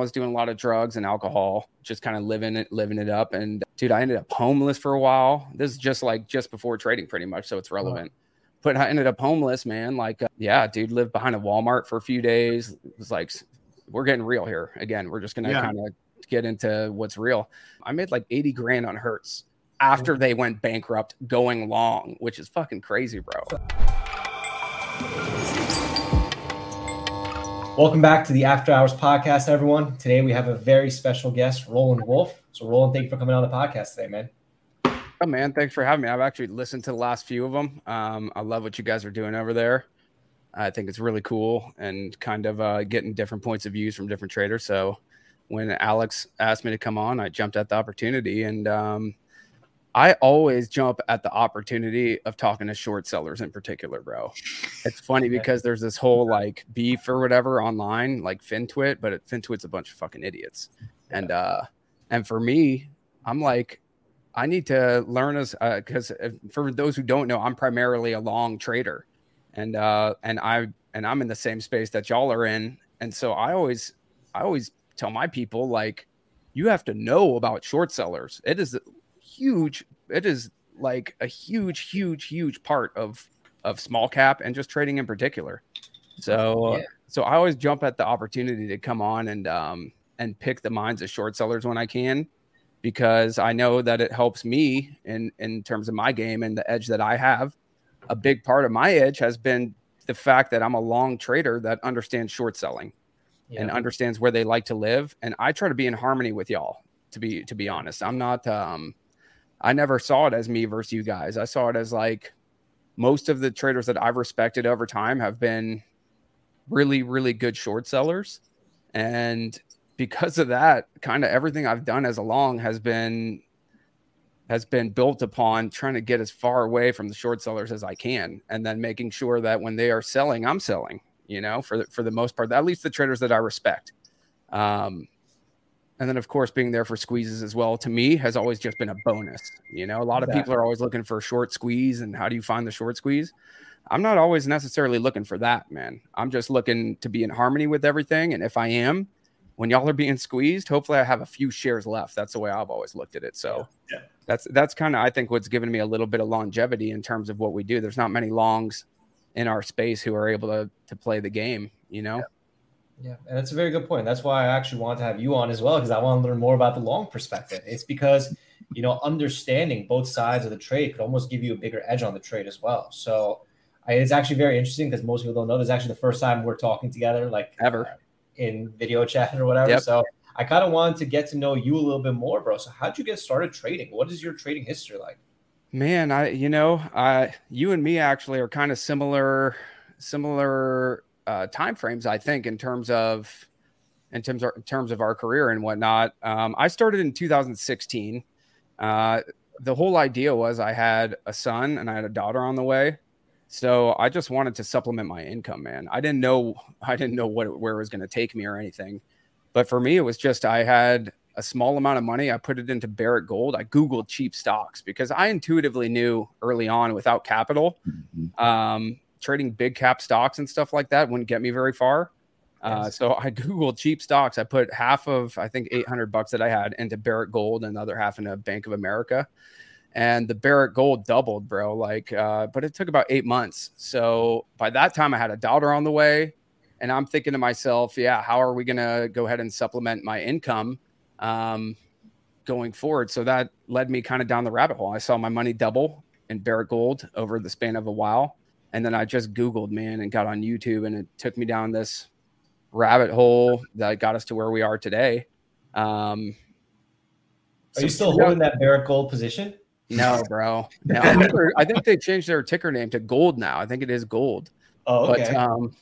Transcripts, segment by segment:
was doing a lot of drugs and alcohol, just kind of living it, living it up. And dude, I ended up homeless for a while. This is just like just before trading, pretty much, so it's relevant. But I ended up homeless, man. Like, uh, yeah, dude, lived behind a Walmart for a few days. It was like, we're getting real here again. We're just gonna yeah. kind of get into what's real. I made like 80 grand on Hertz after they went bankrupt going long, which is fucking crazy, bro. Welcome back to the After Hours podcast, everyone. Today we have a very special guest, Roland Wolf. So, Roland, thank you for coming on the podcast today, man. Oh man, thanks for having me. I've actually listened to the last few of them. Um, I love what you guys are doing over there. I think it's really cool and kind of uh, getting different points of views from different traders. So when Alex asked me to come on, I jumped at the opportunity, and um, I always jump at the opportunity of talking to short sellers in particular, bro. It's funny because there's this whole like beef or whatever online, like FinTwit, but FinTwit's a bunch of fucking idiots. And uh and for me, I'm like, I need to learn as because uh, for those who don't know, I'm primarily a long trader, and uh and I and I'm in the same space that y'all are in, and so I always I always tell my people like you have to know about short sellers. It is huge. It is like a huge, huge, huge part of of small cap and just trading in particular. So, yeah. so I always jump at the opportunity to come on and um and pick the minds of short sellers when I can, because I know that it helps me in in terms of my game and the edge that I have. A big part of my edge has been the fact that I'm a long trader that understands short selling yeah. and understands where they like to live. And I try to be in harmony with y'all. To be to be honest, I'm not um I never saw it as me versus you guys. I saw it as like most of the traders that I've respected over time have been really, really good short sellers. And because of that, kind of everything I've done as a long has been has been built upon trying to get as far away from the short sellers as I can, and then making sure that when they are selling, I'm selling. You know, for the, for the most part, at least the traders that I respect. Um, and then of course being there for squeezes as well to me has always just been a bonus you know? A lot exactly. of people are always looking for a short squeeze and how do you find the short squeeze? I'm not always necessarily looking for that man. I'm just looking to be in harmony with everything and if i am when y'all are being squeezed hopefully i have a few shares left. That's the way i've always looked at it so. Yeah, yeah. that's that's kind of i think what's given me a little bit of longevity in terms of what we do. There's not many longs in our space who are able to to play the game you know? Yeah. Yeah, and that's a very good point. That's why I actually want to have you on as well because I want to learn more about the long perspective. It's because you know understanding both sides of the trade could almost give you a bigger edge on the trade as well. So I, it's actually very interesting because most people don't know. This is actually the first time we're talking together, like ever, uh, in video chat or whatever. Yep. So I kind of wanted to get to know you a little bit more, bro. So how'd you get started trading? What is your trading history like? Man, I you know, I you and me actually are kind of similar, similar uh, time frames. I think in terms of in terms of, in terms of our career and whatnot. Um, I started in 2016. Uh, the whole idea was I had a son and I had a daughter on the way, so I just wanted to supplement my income. Man, I didn't know I didn't know what where it was going to take me or anything, but for me it was just I had a small amount of money. I put it into Barrick Gold. I Googled cheap stocks because I intuitively knew early on without capital, mm-hmm. um, trading big cap stocks and stuff like that wouldn't get me very far. Uh, so I googled cheap stocks. I put half of I think 800 bucks that I had into Barrick Gold and the other half into Bank of America. And the Barrick Gold doubled, bro. Like, uh, but it took about eight months. So by that time, I had a daughter on the way, and I'm thinking to myself, yeah, how are we gonna go ahead and supplement my income um, going forward? So that led me kind of down the rabbit hole. I saw my money double in Barrick Gold over the span of a while and then I just Googled, man, and got on YouTube, and it took me down this rabbit hole that got us to where we are today. Um, are so, you still holding that Barrick Gold position? No, bro. No, I, think I think they changed their ticker name to Gold now. I think it is Gold. Oh, okay. But um,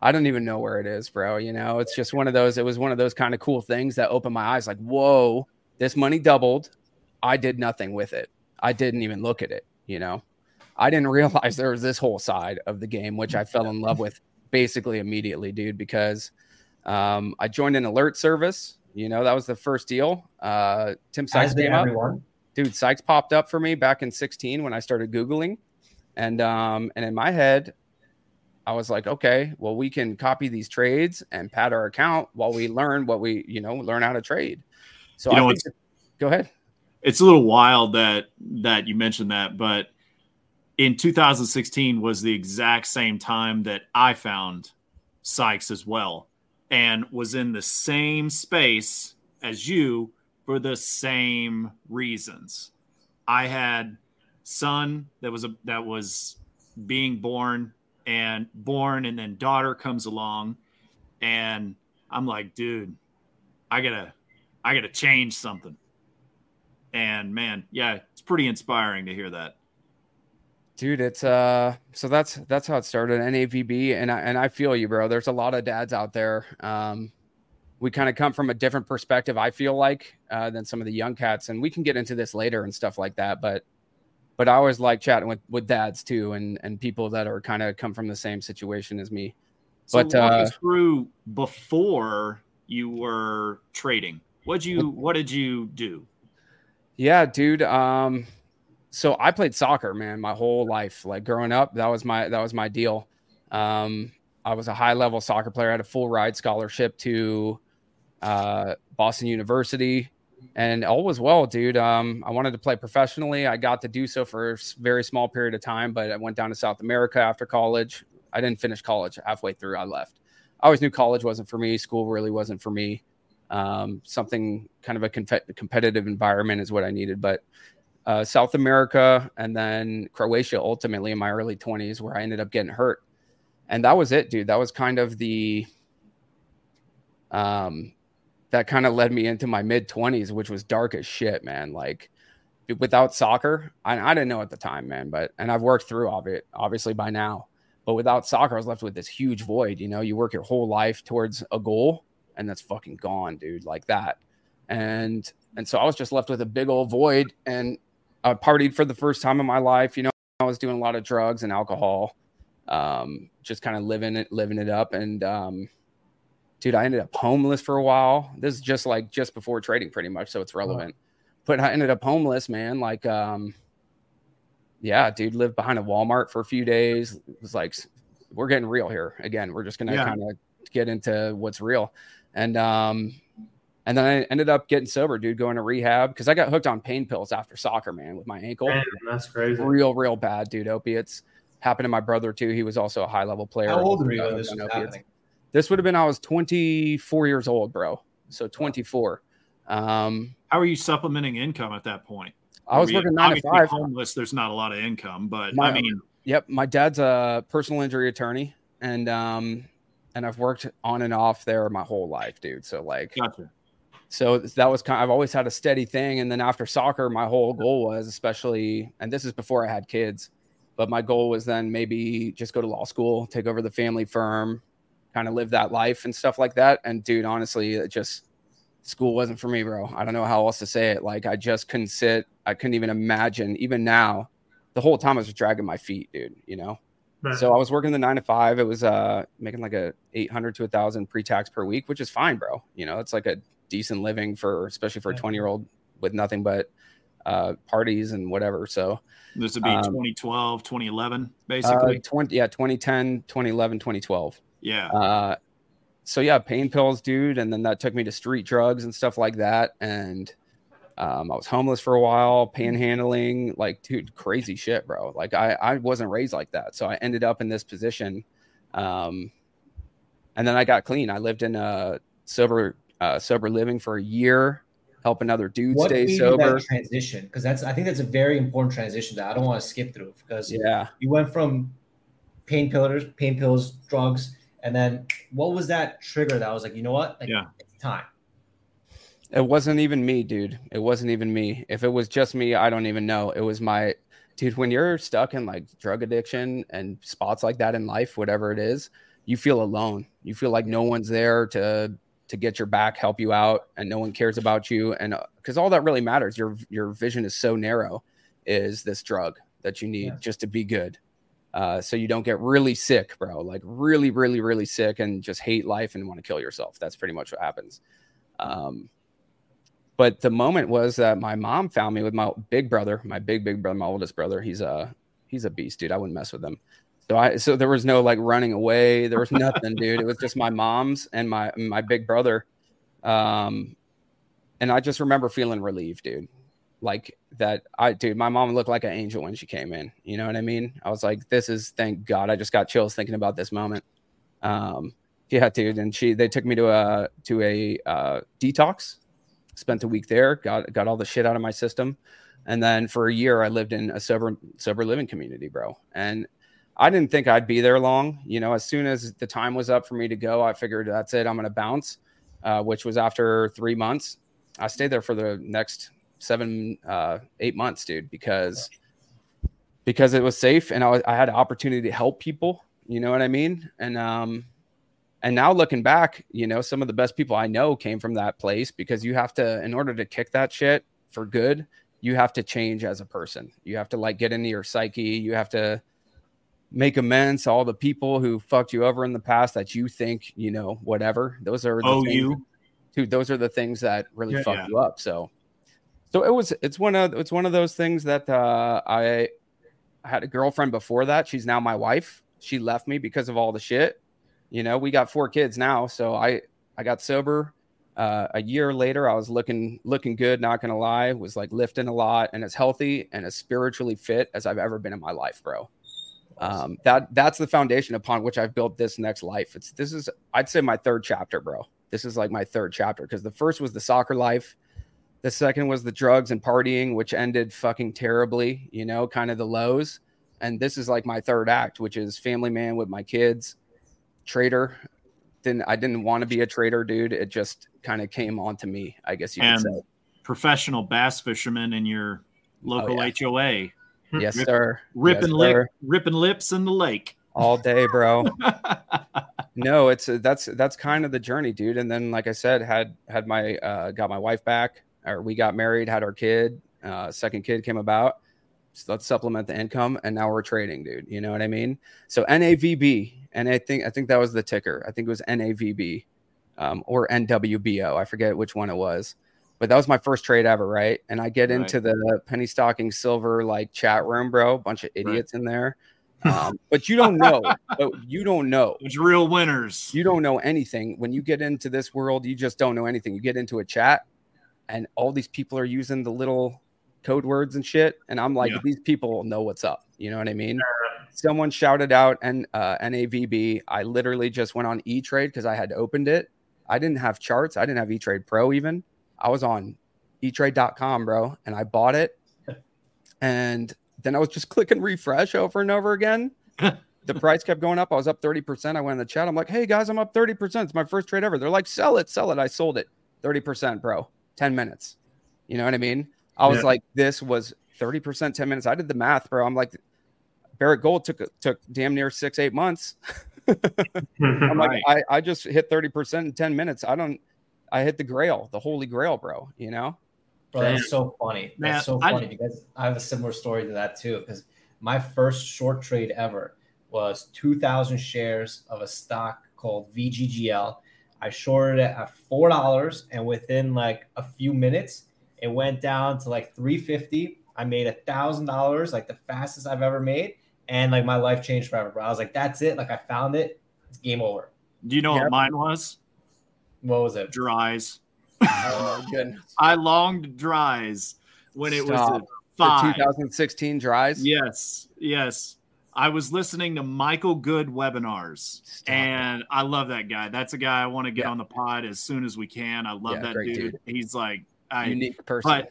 I don't even know where it is, bro. You know, it's just one of those. It was one of those kind of cool things that opened my eyes. Like, whoa, this money doubled. I did nothing with it. I didn't even look at it. You know. I didn't realize there was this whole side of the game, which I fell in love with basically immediately, dude, because um, I joined an alert service. You know, that was the first deal. Uh, Tim Sykes came up. Dude, Sykes popped up for me back in 16 when I started Googling. And um, and in my head, I was like, okay, well, we can copy these trades and pad our account while we learn what we, you know, learn how to trade. So You know, I it's- go ahead. it's a little wild that that you mentioned that, but in 2016 was the exact same time that I found Sykes as well, and was in the same space as you for the same reasons. I had son that was a that was being born and born, and then daughter comes along, and I'm like, dude, I gotta I gotta change something. And man, yeah, it's pretty inspiring to hear that. Dude it's uh so that's that's how it started navb and i and i feel you bro there's a lot of dads out there um we kind of come from a different perspective i feel like uh than some of the young cats and we can get into this later and stuff like that but but i always like chatting with with dads too and and people that are kind of come from the same situation as me So But, uh, through before you were trading. What'd you what did you do? Yeah, dude. Um, so I played soccer, man, my whole life. Like growing up, that was my that was my deal. Um, I was a high level soccer player. I had a full ride scholarship to uh, Boston University, and all was well, dude. Um, I wanted to play professionally. I got to do so for a very small period of time, but I went down to South America after college. I didn't finish college halfway through. I left. I always knew college wasn't for me. School really wasn't for me um, something kind of a competitive environment is what I needed. But uh, South America and then Croatia ultimately in my early 20s, where I ended up getting hurt. And that was it, dude. That was kind of the, um, that kind of led me into my mid 20s, which was dark as shit, man. Like, without soccer, I, I didn't know at the time, man, but, and I've worked through of it, obviously by now. But without soccer, I was left with this huge void. You know, you work your whole life towards a goal, and that's fucking gone, dude, like that. And and so I was just left with a big old void. And I partied for the first time in my life. You know, I was doing a lot of drugs and alcohol, um, just kind of living it, living it up. And um, dude, I ended up homeless for a while. This is just like just before trading, pretty much, so it's relevant. But I ended up homeless, man. Like, um, yeah, dude, lived behind a Walmart for a few days. It was like, we're getting real here again. We're just gonna Yeah. kind of get into what's real, and um, and then I ended up getting sober, dude, going to rehab because I got hooked on pain pills after soccer, man, with my ankle. Damn, that's crazy. Real, real bad, dude. Opiates happened to my brother too. He was also a high level player. How old were you when this was opiates. happening? This would have been I was 24 years old, bro. So 24. Um, How are you supplementing income at that point? I was mean, working nine to five. Homeless, there's not a lot of income, but My- I mean, Yep, my dad's a personal injury attorney, and um, and I've worked on and off there my whole life, dude. So like, gotcha. So that was kind. of, I've always had a steady thing, and then after soccer, my whole goal was, especially, and this is before I had kids, but my goal was then maybe just go to law school, take over the family firm, kind of live that life and stuff like that. And dude, honestly, it just school wasn't for me, bro. I don't know how else to say it. Like I just couldn't sit. I couldn't even imagine. Even now, the whole time I was dragging my feet, dude. You know. But So I was working the nine to five. It was uh making like a eight hundred to a thousand pre tax per week, which is fine, bro. You know, it's like a decent living for especially for a twenty year old with nothing but uh parties and whatever. So This would be Um, 2012, 2011, uh, basically. 20 yeah, 2010, 2011, 2012. yeah. Uh so yeah, pain pills, dude, and then that took me to street drugs and stuff like that. And um, I was homeless for a while, panhandling, like dude, crazy shit, bro. Like I, I wasn't raised like that, so I ended up in this position. Um, and then I got clean. I lived in a sober, uh, sober living for a year, helping other dudes What stay made you sober. that transition? Because that's I think that's a very important transition that I don't want to skip through because Yeah, you went from pain pillars, pain pills, drugs, and then what was that trigger that was like, you know what? Like, Yeah. it's time. It wasn't even me, dude. It wasn't even me. If it was just me, I don't even know. It was my dude. When you're stuck in like drug addiction and spots like that in life, whatever it is, you feel alone. You feel like no one's there to to get your back, help you out, and no one cares about you. And because all that really matters, your your vision is so narrow, is this drug that you need Yeah. just to be good. Uh, so you don't get really sick, bro. Like really, really, really sick, and just hate life and want to kill yourself. That's pretty much what happens. Um, but the moment was that my mom found me with my big brother, my big big brother, my oldest brother. He's a he's a beast, dude. I wouldn't mess with him. So I so there was no like running away. There was nothing, dude. It was just my mom's and my my big brother. Um, and I just remember feeling relieved, dude. Like that, I dude, my mom looked like an angel when she came in. You know what I mean? I was like, this is thank God. I just got chills thinking about this moment. Um, yeah, dude. And she they took me to a to a uh, detox. Spent a week there. Got got all the shit out of my system. And then for a year, I lived in a sober sober living community, bro. And I didn't think I'd be there long. You know, as soon as the time was up for me to go, I figured that's it. I'm going to bounce, uh, which was after three months. I stayed there for the next seven, uh, eight months, dude, because because it was safe and I, was, I had an opportunity to help people. You know what I mean? And um, and now looking back, you know, some of the best people I know came from that place because you have to, in order to kick that shit for good, you have to change as a person. You have to like get into your psyche. You have to make amends to all the people who fucked you over in the past that you think, you know, whatever. Those are the oh, things, you, dude, those are the things that really Yeah. fuck Yeah. you up. So, so it was, it's one of, it's one of those things that uh, I, I had a girlfriend before that. She's now my wife. She left me because of all the shit. You know, we got four kids now. So I, I got sober. Uh, a year later, I was looking, looking good. Not gonna lie, was like lifting a lot and as healthy and as spiritually fit as I've ever been in my life, bro um, that that's the foundation upon which I've built this next life. It's this is I'd say my third chapter, bro. This is like my third chapter because the first was the soccer life, the second was the drugs and partying, which ended fucking terribly. You know, kind of the lows, and this is like my third act, which is family man with my kids, trader. Didn't I didn't want to be a trader, dude. It just kind of came on to me, I guess you and could say. professional bass fisherman in your local Oh, yeah. HOA, Yes, rip- sir. ripping Yes, lip, ripping lips in the lake. all day, bro. no it's that's that's kind of the journey dude. And then like i said had had my uh got my wife back or we got married had our kid uh second kid came about. So let's supplement the income and now we're trading dude. You know what i mean? So navb and i think i think that was the ticker. I think it was navb um, or nwbo i forget which one it was but that was my first trade ever right? And i get Right. into the penny stocking silver like chat room bro bunch of idiots in there. Um, but you don't know but you don't know. It's real winners. you don't know anything. When you get into this world you just don't know anything. You get into a chat and all these people are using the little code words and shit and i'm like Yeah. these people know what's up. You know what i mean? Someone shouted out and uh, navb i literally just went on e-trade because i had opened it. I didn't have charts. I didn't have e-trade pro even i was on etrade.com bro and i bought it and then i was just clicking refresh over and over again the price kept going up. I was up 30%. I went in the chat. I'm like, hey guys, I'm up 30%. It's my first trade ever. They're like, sell it, sell it. I sold it 30%, bro. 10 minutes. You know what I mean? I was Yeah. like, this was 30%, 10 minutes. I did the math, bro. I'm like, Barrick Gold took took damn near six, eight months. I'm like, Right. I, I just hit 30% in 10 minutes. I don't I hit the grail, the holy grail, bro. You know? Bro, that's so funny. Man, That's so I- funny because I have a similar story to that too. Because my first short trade ever was 2,000 shares of a stock called VGGL. I shorted it at four dollars, and within like a few minutes, it went down to like 350. I made a thousand dollars, like the fastest I've ever made, and like my life changed forever. Bro, I was like, that's it. Like I found it. It's game over. Do you know Yep. what mine was? What was it? DRYS. Oh my goodness. I longed DRYS when it was Stop. at The 2016 DRYS. Yes, yes. I was listening to Michael Good webinars, Stop. and I love that guy. That's a guy I want to get Yeah. on the pod as soon as we can. I love Yeah, that dude. dude. He's like, I, Unique person. but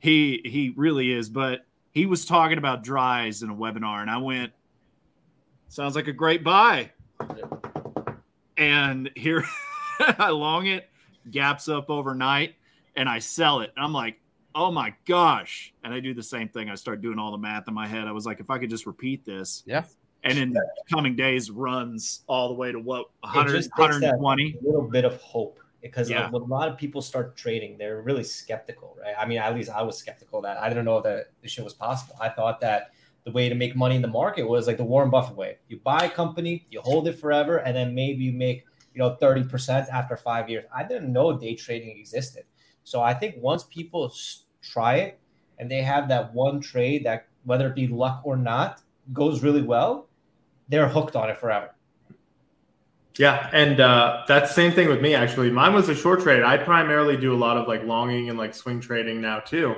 he he really is. But he was talking about DRYS in a webinar, and I went, sounds like a great buy. And here I long it, gaps up overnight, and I sell it. And I'm like, oh my gosh. And I do the same thing. I start doing all the math in my head. I was like, if I could just repeat this. Yeah. And in coming days runs all the way to what 100, just takes that 120. little bit of hope because uh, Yeah. when a lot of people start trading, they're really skeptical, right? I mean, at least I was skeptical that I didn't know that this shit was possible. I thought that the way to make money in the market was like the Warren Buffett way. You buy a company, you hold it forever, and then maybe you make you know 30% after five years. I didn't know day trading existed. So I think once people try it and they have that one trade that whether it be luck or not goes really well, they're hooked on it forever. Yeah, and uh, that's the same thing with me actually. Mine was a short trade. I primarily do a lot of like longing and like swing trading now too.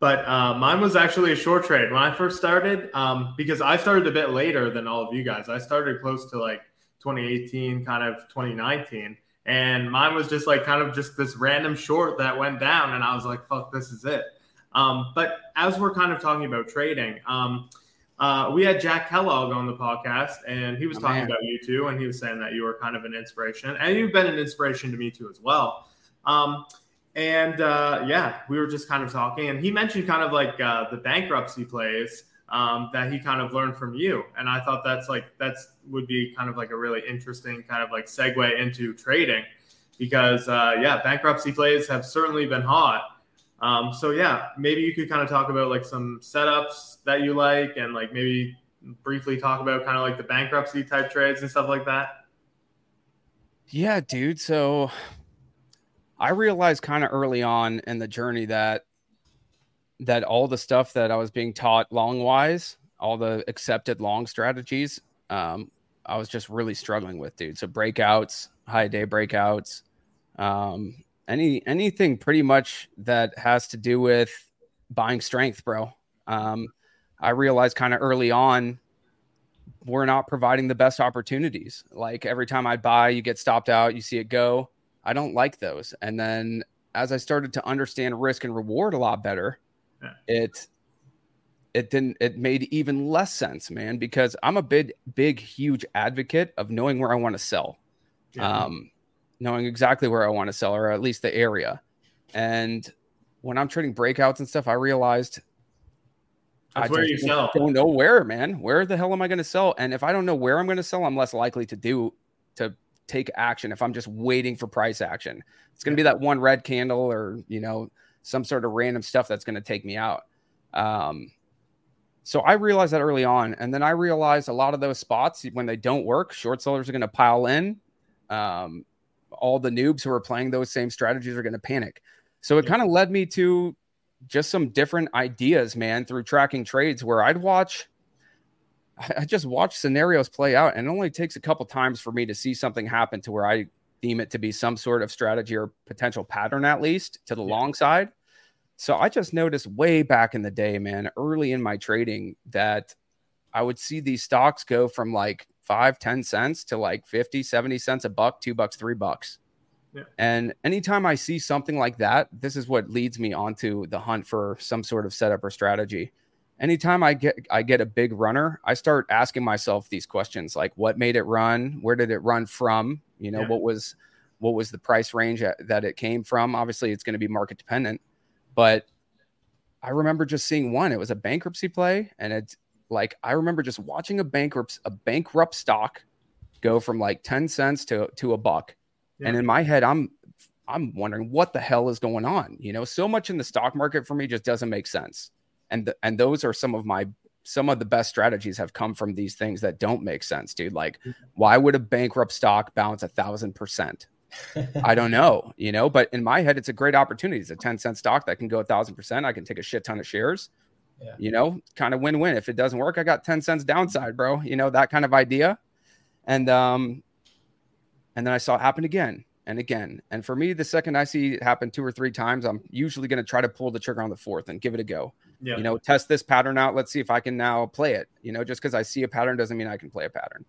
But uh, mine was actually a short trade when I first started um, because I started a bit later than all of you guys. I started close to like 2018, kind of 2019, and mine was just like kind of just this random short that went down, and I was like, "Fuck, this is it." Um, but as we're kind of talking about trading, um, uh, we had Jack Kellogg on the podcast, and he was oh, talking man. about you too, and he was saying that you were kind of an inspiration, and you've been an inspiration to me too as well. Um, and uh, yeah, we were just kind of talking, and he mentioned kind of like uh, the bankruptcy plays um, that he kind of learned from you, and I thought that's like that's would be kind of like a really interesting kind of like segue into trading, because uh, yeah, bankruptcy plays have certainly been hot. Um, so yeah, maybe you could kind of talk about like some setups that you like, and like maybe briefly talk about kind of like the bankruptcy type trades and stuff like that. Yeah, dude. So I realized kind of early on in the journey that that all the stuff that I was being taught long wise, all the accepted long strategies, um, I was just really struggling with, dude. So breakouts, high day breakouts, um, any anything pretty much that has to do with buying strength, bro. Um, I realized kind of early on we're not providing the best opportunities. Like every time I buy, you get stopped out, you see it go. I don't like those. And then as I started to understand risk and reward a lot better, yeah. it it didn't it made even less sense, man, because I'm a big, big, huge advocate of knowing where I want to sell. Yeah. Um, knowing exactly where I want to sell or at least the area. And when I'm trading breakouts and stuff, I realized That's I where you sell. don't know where, man. Where the hell am I going to sell? And if I don't know where I'm going to sell, I'm less likely to do to take action if I'm just waiting for price action. It's going to yeah. be that one red candle or, you know, some sort of random stuff that's going to take me out. Um, so I realized that early on. And then I realized a lot of those spots, when they don't work, short sellers are going to pile in. Um, all the noobs who are playing those same strategies are going to panic. So it kind of led me to just some different ideas, man, through tracking trades where I'd watch. I just watch scenarios play out, and it only takes a couple times for me to see something happen to where I deem it to be some sort of strategy or potential pattern, at least to the yeah. long side. So I just noticed way back in the day, man, early in my trading, that I would see these stocks go from like five, 10 cents to like 50, 70 cents a buck, two bucks, three bucks. Yeah. And anytime I see something like that, this is what leads me onto the hunt for some sort of setup or strategy. Anytime I get I get a big runner, I start asking myself these questions like what made it run? Where did it run from? You know, yeah. what was what was the price range that it came from? Obviously, it's going to be market dependent, but I remember just seeing one. It was a bankruptcy play, and it's like I remember just watching a bankrupt a bankrupt stock go from like 10 cents to to a buck. Yeah. And in my head, I'm I'm wondering what the hell is going on. You know, so much in the stock market for me just doesn't make sense. And the, and those are some of my some of the best strategies have come from these things that don't make sense, dude. Like, mm-hmm. why would a bankrupt stock bounce a thousand percent? I don't know, you know, but in my head, it's a great opportunity. It's a 10 cent stock that can go a thousand percent. I can take a shit ton of shares yeah. You know, kind of win-win. If it doesn't work, I got 10 cents downside, bro. You know, that kind of idea. And um and then I saw it happen again and again. And for me, the second I see it happen two or three times, I'm usually going to try to pull the trigger on the fourth and give it a go. Yeah. You know, test this pattern out. Let's see if I can now play it. You know, just because I see a pattern doesn't mean I can play a pattern.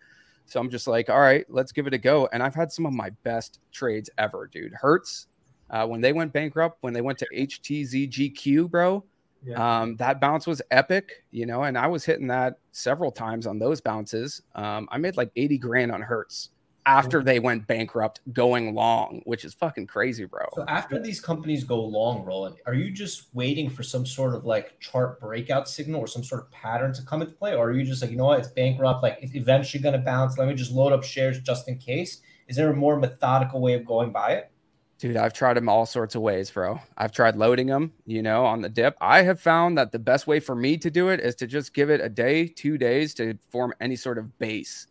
So I'm just like, all right, let's give it a go. And I've had some of my best trades ever, dude. Hertz, uh, when they went bankrupt, when they went to HTZGQ, bro, yeah. Um, that bounce was epic, you know, and I was hitting that several times on those bounces. Um, I made like 80 grand on Hertz after they went bankrupt going long, which is fucking crazy, bro. So after these companies go long, Roland, are you just waiting for some sort of like chart breakout signal or some sort of pattern to come into play? Or are you just like, you know what, it's bankrupt, like it's eventually gonna bounce. Let me just load up shares just in case. Is there a more methodical way of going by it? Dude, I've tried them all sorts of ways, bro. I've tried loading them, you know, on the dip. I have found that the best way for me to do it is to just give it a day, two days to form any sort of base.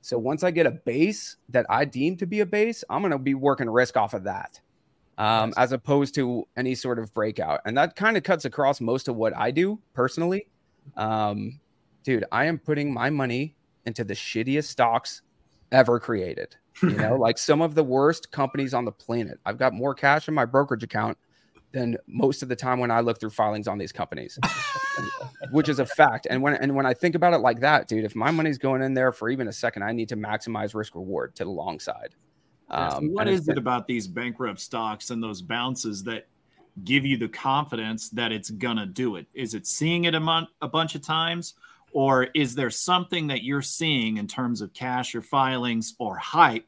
So once I get a base that I deem to be a base, I'm going to be working risk off of that, um, as opposed to any sort of breakout. And that kind of cuts across most of what I do personally. Um, dude, I am putting my money into the shittiest stocks ever created. You know, like some of the worst companies on the planet. I've got more cash in my brokerage account than most of the time when I look through filings on these companies, which is a fact. And when and when I think about it like that, dude, if my money's going in there for even a second, I need to maximize risk reward to the long side. Um, what is it about these bankrupt stocks and those bounces that give you the confidence that it's gonna do it? Is it seeing it a, month, a bunch of times, or is there something that you're seeing in terms of cash or filings or hype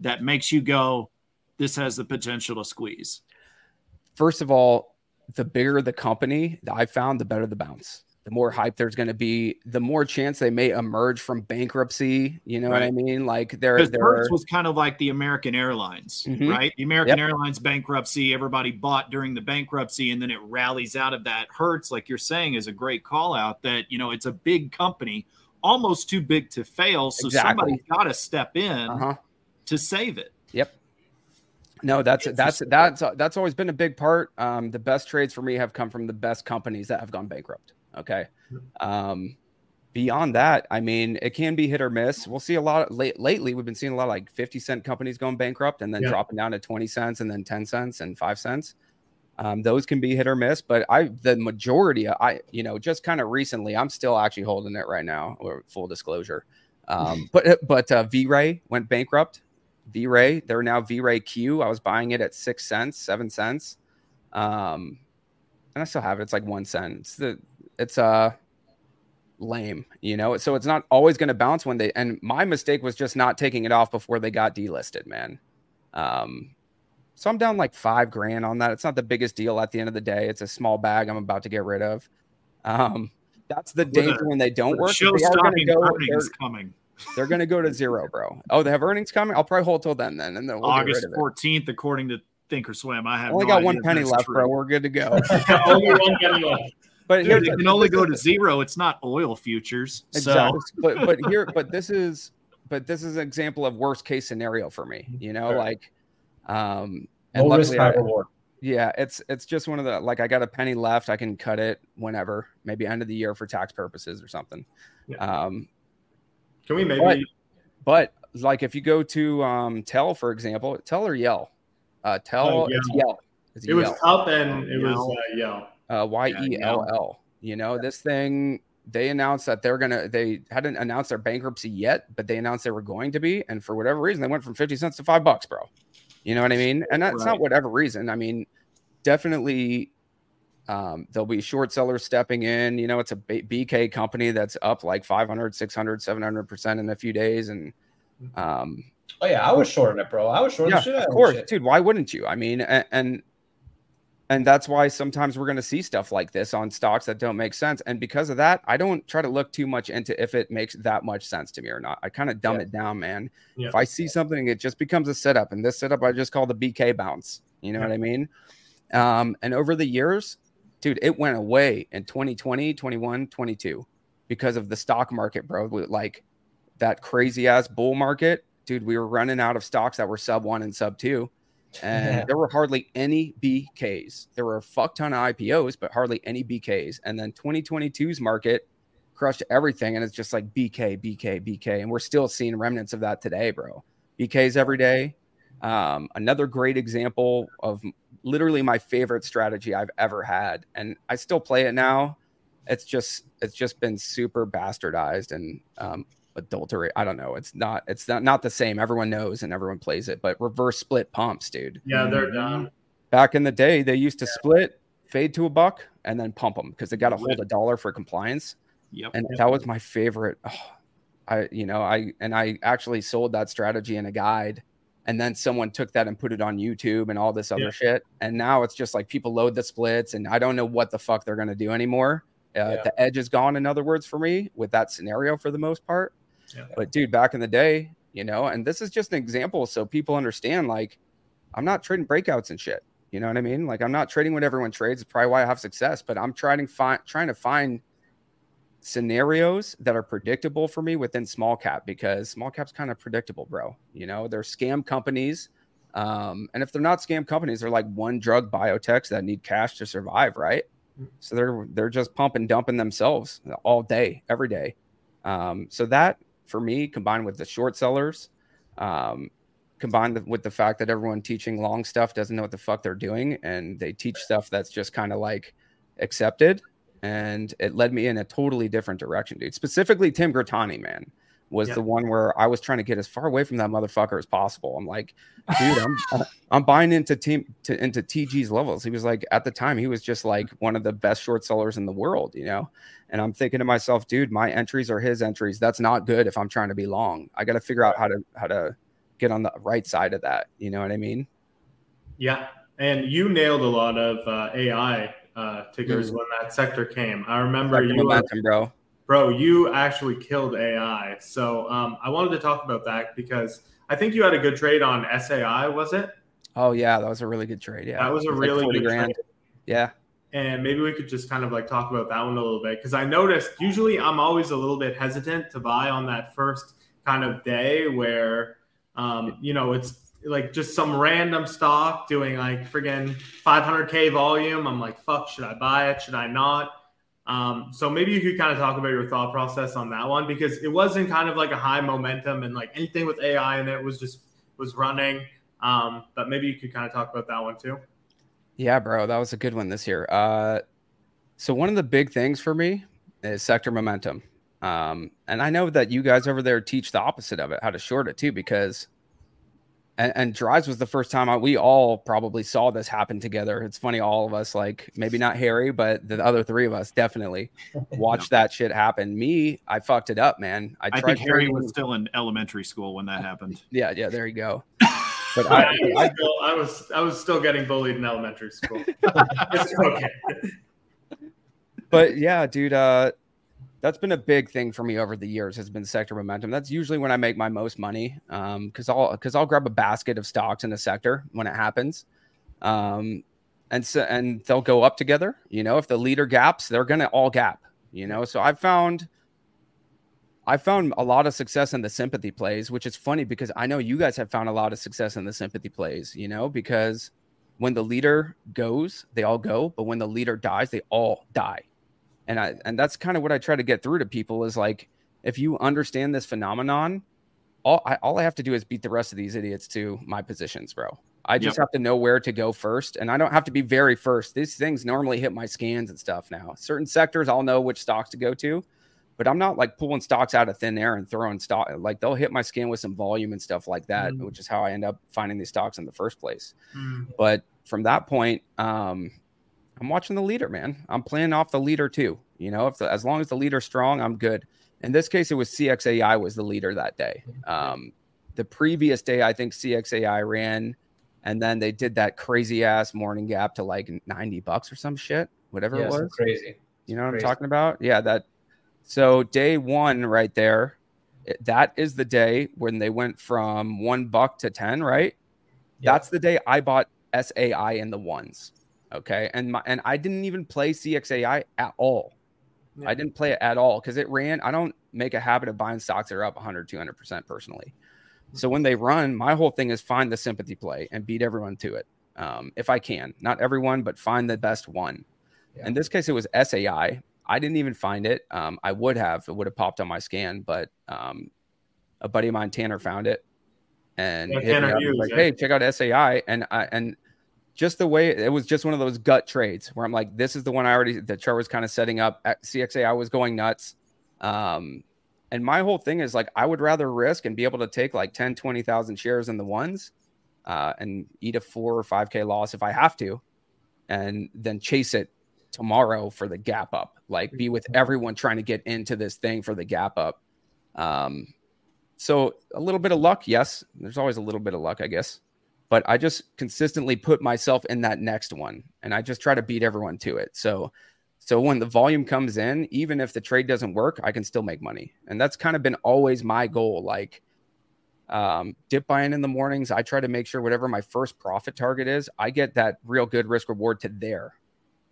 that makes you go, "This has the potential to squeeze"? First of all, the bigger the company, I found the better the bounce the more hype there's going to be, the more chance they may emerge from bankruptcy. You know right. what I mean? Like there, there Hertz was kind of like the American Airlines, mm-hmm. right? The American yep. Airlines bankruptcy, everybody bought during the bankruptcy, and then it rallies out of that. Hertz, like you're saying, is a great call out that you know it's a big company, almost too big to fail. So exactly. somebody's got to step in uh-huh. to save it. Yep. No, that's that's that's that's always been a big part. Um, the best trades for me have come from the best companies that have gone bankrupt. Okay. Um, beyond that, I mean, it can be hit or miss. We'll see a lot of, late, lately. We've been seeing a lot of like 50 cent companies going bankrupt and then yeah. dropping down to 20 cents and then 10 cents and five cents. Um, those can be hit or miss, but I, the majority, I, you know, just kind of recently, I'm still actually holding it right now. Full disclosure. Um, but, but, uh, V-Ray went bankrupt. V-Ray, they're now V-Ray Q. I was buying it at six cents, seven cents. Um, and I still have it. It's like one cent. It's the it's uh lame, you know. So it's not always going to bounce when they. And my mistake was just not taking it off before they got delisted, man. Um, so I'm down like five grand on that. It's not the biggest deal at the end of the day. It's a small bag I'm about to get rid of. Um, that's the danger when they don't work. Show stopping go, earnings coming. They're going to go to zero, bro. Oh, they have earnings coming. I'll probably hold till then, then, and then we'll August 14th, according to Thinkorswim. I have only no got one penny left, true. bro. We're good to go. only one penny left. But Dude, it can only go to zero. It's not oil futures. Exactly. So. but but here, but this is but this is an example of worst case scenario for me. You know, sure. like um and risk, high reward. Yeah, it's it's just one of the like I got a penny left. I can cut it whenever, maybe end of the year for tax purposes or something. Yeah. Um, can we maybe? But, but, like if you go to um Tell for example, Tell or Yell, uh, Tell oh, it's Yell. It's it Yell. was up and it was uh, Yell uh, Y E L L. You know, yeah. this thing they announced that they're gonna they hadn't announced their bankruptcy yet, but they announced they were going to be, and for whatever reason, they went from fifty cents to five bucks, bro. You know what I mean? And that's right. not whatever reason. I mean, definitely um, there'll be short sellers stepping in. You know, it's a BK company that's up like 500, 600, 700% in a few days. And, mm-hmm. um, oh, yeah, I was shorting it, bro. I was shorting yeah, Of course, dude. Why wouldn't you? I mean, and, and and that's why sometimes we're going to see stuff like this on stocks that don't make sense. And because of that, I don't try to look too much into if it makes that much sense to me or not. I kind of dumb yeah. it down, man. Yeah. If I see something, it just becomes a setup. And this setup I just call the BK bounce. You know what I mean? Um, and over the years, dude, it went away in 2020, 21, 22 because of the stock market, bro. Like that crazy ass bull market, dude, we were running out of stocks that were sub one and sub two and yeah. there were hardly any BKs. There were a fuck ton of IPOs, but hardly any BKs. And then 2022's market crushed everything, and it's just like BK, BK, BK, and we're still seeing remnants of that today, bro. BKs every day. Um, another great example of literally my favorite strategy I've ever had, and I still play it now. It's just it's just been super bastardized and um, adultery. I don't know. It's not. It's not not the same. Everyone knows and everyone plays it. But reverse split pumps, dude. Yeah, they're done. Back in the day, they used to yeah. split, fade to a buck, and then pump them because they got to hold a dollar for compliance. Yep. And yep. that was my favorite. Oh, I you know I and I actually sold that strategy in a guide. And then someone took that and put it on YouTube and all this other yeah. shit. And now it's just like people load the splits, and I don't know what the fuck they're gonna do anymore. Uh, yeah. The edge is gone, in other words, for me with that scenario for the most part. But dude, back in the day, you know, and this is just an example so people understand like I'm not trading breakouts and shit. You know what I mean? Like I'm not trading what everyone trades. It's probably why I have success, but I'm trying to find trying to find scenarios that are predictable for me within small cap because small cap's kind of predictable, bro. You know, they're scam companies. Um, and if they're not scam companies, they're like one drug biotechs that need cash to survive, right? Mm. So they're they're just pumping dumping themselves all day, every day. Um, so that for me, combined with the short sellers, um, combined with the fact that everyone teaching long stuff doesn't know what the fuck they're doing, and they teach stuff that's just kind of like accepted, and it led me in a totally different direction, dude. Specifically, Tim Grittani, man was the one where I was trying to get as far away from that motherfucker as possible. I'm like, dude, I'm uh, I'm buying into team to into TG's levels. He was like at the time he was just like one of the best short sellers in the world, you know. And I'm thinking to myself, dude, my entries are his entries. That's not good if I'm trying to be long. I got to figure out how to how to get on the right side of that. You know what I mean? Yeah, and you nailed a lot of uh, AI uh, tickers mm. when that sector came. I remember you, momentum, bro bro, you actually killed AI. So um, I wanted to talk about that because I think you had a good trade on SAI, was it? Oh yeah, that was a really good trade. Yeah, that was a was really like good grand. trade. Yeah. And maybe we could just kind of like talk about that one a little bit because I noticed usually I'm always a little bit hesitant to buy on that first kind of day where, um, you know, it's like just some random stock doing like friggin' 500k volume. I'm like, fuck, should I buy it? Should I not? Um, so maybe you could kind of talk about your thought process on that one because it wasn't kind of like a high momentum and like anything with AI in it was just was running. Um, but maybe you could kind of talk about that one too. Yeah, bro, that was a good one this year. Uh, so one of the big things for me is sector momentum. Um, and I know that you guys over there teach the opposite of it, how to short it too, because and, and drives was the first time I, we all probably saw this happen together. It's funny, all of us, like maybe not Harry, but the other three of us definitely watched that shit happen. Me, I fucked it up, man. I, I think Harry was still in elementary school when that happened. Yeah, yeah, there you go. But I, I, still, I, was I was still getting bullied in elementary school. okay. But yeah, dude, uh, that's been a big thing for me over the years has been sector momentum. That's usually when I make my most money because um, I'll because I'll grab a basket of stocks in a sector when it happens, um, and so and they'll go up together. You know, if the leader gaps, they're gonna all gap. You know, so I've found. I found a lot of success in the sympathy plays, which is funny because I know you guys have found a lot of success in the sympathy plays, you know, because when the leader goes, they all go, but when the leader dies, they all die and I and that's kind of what I try to get through to people is like if you understand this phenomenon, all I, all I have to do is beat the rest of these idiots to my positions, bro. I just yep. have to know where to go first, and I don't have to be very first. These things normally hit my scans and stuff now. Certain sectors, I'll know which stocks to go to, but I'm not like pulling stocks out of thin air and throwing stock. Like they'll hit my scan with some volume and stuff like that, mm. which is how I end up finding these stocks in the first place. Mm. But from that point, um, I'm watching the leader, man. I'm playing off the leader too. You know, if the, as long as the leader's strong, I'm good. In this case, it was CXAI was the leader that day. Um, the previous day, I think CXAI ran, and then they did that crazy ass morning gap to like 90 bucks or some shit, whatever yeah, it was. Crazy. You know what crazy. I'm talking about? Yeah, that. So day one, right there, it, that is the day when they went from one buck to ten. Right. That's the day I bought SAI in the ones. Okay. And my, and I didn't even play CXAI at all. Yeah. I didn't play it at all because it ran. I don't make a habit of buying stocks that are up 100, 200% personally. So when they run, my whole thing is find the sympathy play and beat everyone to it. Um, if I can, not everyone, but find the best one. Yeah. In this case, it was SAI. I didn't even find it. Um, I would have, it would have popped on my scan, but um, a buddy of mine, Tanner, found it and yeah, hit me up, like, "Hey, check out SAI." And I and just the way it was just one of those gut trades where I'm like, this is the one I already the chart was kind of setting up at CXA. I was going nuts. Um, and my whole thing is like, I would rather risk and be able to take like 10, 20,000 shares in the ones uh, and eat a four or 5K loss if I have to, and then chase it tomorrow for the gap up. Like, be with everyone trying to get into this thing for the gap up. Um, so a little bit of luck, yes. There's always a little bit of luck, I guess but I just consistently put myself in that next one and I just try to beat everyone to it. So so when the volume comes in, even if the trade doesn't work, I can still make money. And that's kind of been always my goal. Like um, dip buying in the mornings, I try to make sure whatever my first profit target is, I get that real good risk reward to there,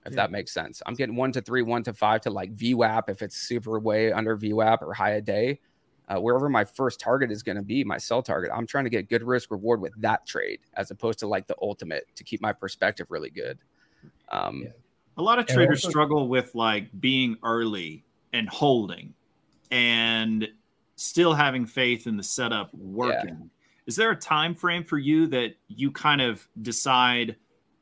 if yeah. that makes sense. I'm getting one to three, one to five to like VWAP if it's super way under VWAP or high a day uh, wherever my first target is going to be, my sell target, I'm trying to get good risk reward with that trade as opposed to like the ultimate to keep my perspective really good. Um, yeah. A lot of traders also- struggle with like being early and holding. And still having faith in the setup working. Yeah. Is there a time frame for you that you kind of decide,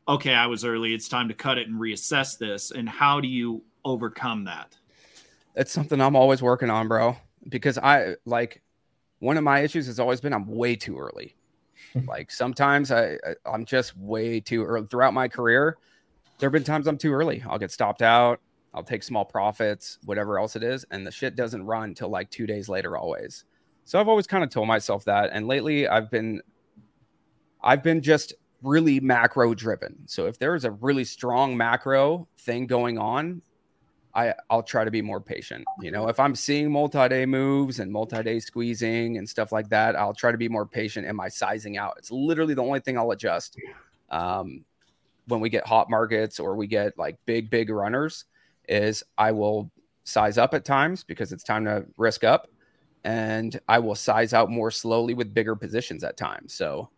okay, I was early, it's time to cut it and reassess this? And how do you overcome that? It's something I'm always working on, bro. Because I like one of my issues has always been I'm way too early. like sometimes I I'm just way too early throughout my career. There have been times I'm too early. I'll get stopped out. I'll take small profits, whatever else it is, and the shit doesn't run till like two days later always. So I've always kind of told myself that, and lately I've been, I've been just really macro driven. So if there is a really strong macro thing going on, I I'll try to be more patient. You know, if I'm seeing multi-day moves and multi-day squeezing and stuff like that, I'll try to be more patient in my sizing out. It's literally the only thing I'll adjust. Um, when we get hot markets or we get like big big runners, is I will size up at times because it's time to risk up, and I will size out more slowly with bigger positions at times. So.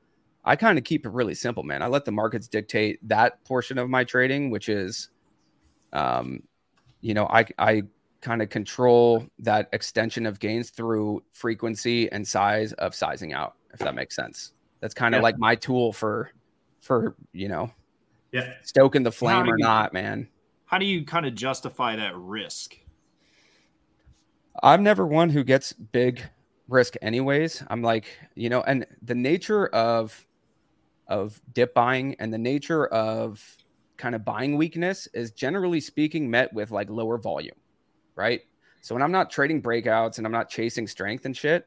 I kind of keep it really simple, man. I let the markets dictate that portion of my trading, which is um, you know, I I kind of control that extension of gains through frequency and size of sizing out, if that makes sense. That's kind of yeah. like my tool for for you know, yeah, stoking the flame or you, not, man. How do you kind of justify that risk? I'm never one who gets big risk anyways. I'm like, you know, and the nature of of dip buying and the nature of kind of buying weakness is generally speaking met with like lower volume, right? So when I'm not trading breakouts and I'm not chasing strength and shit,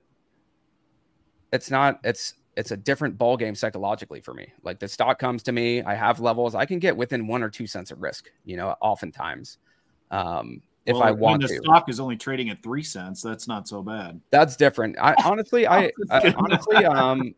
it's not it's it's a different ball game psychologically for me. Like the stock comes to me, I have levels, I can get within one or two cents of risk, you know, oftentimes. Um, if well, I want the to. stock is only trading at three cents, that's not so bad. That's different. I honestly, I, I honestly, um,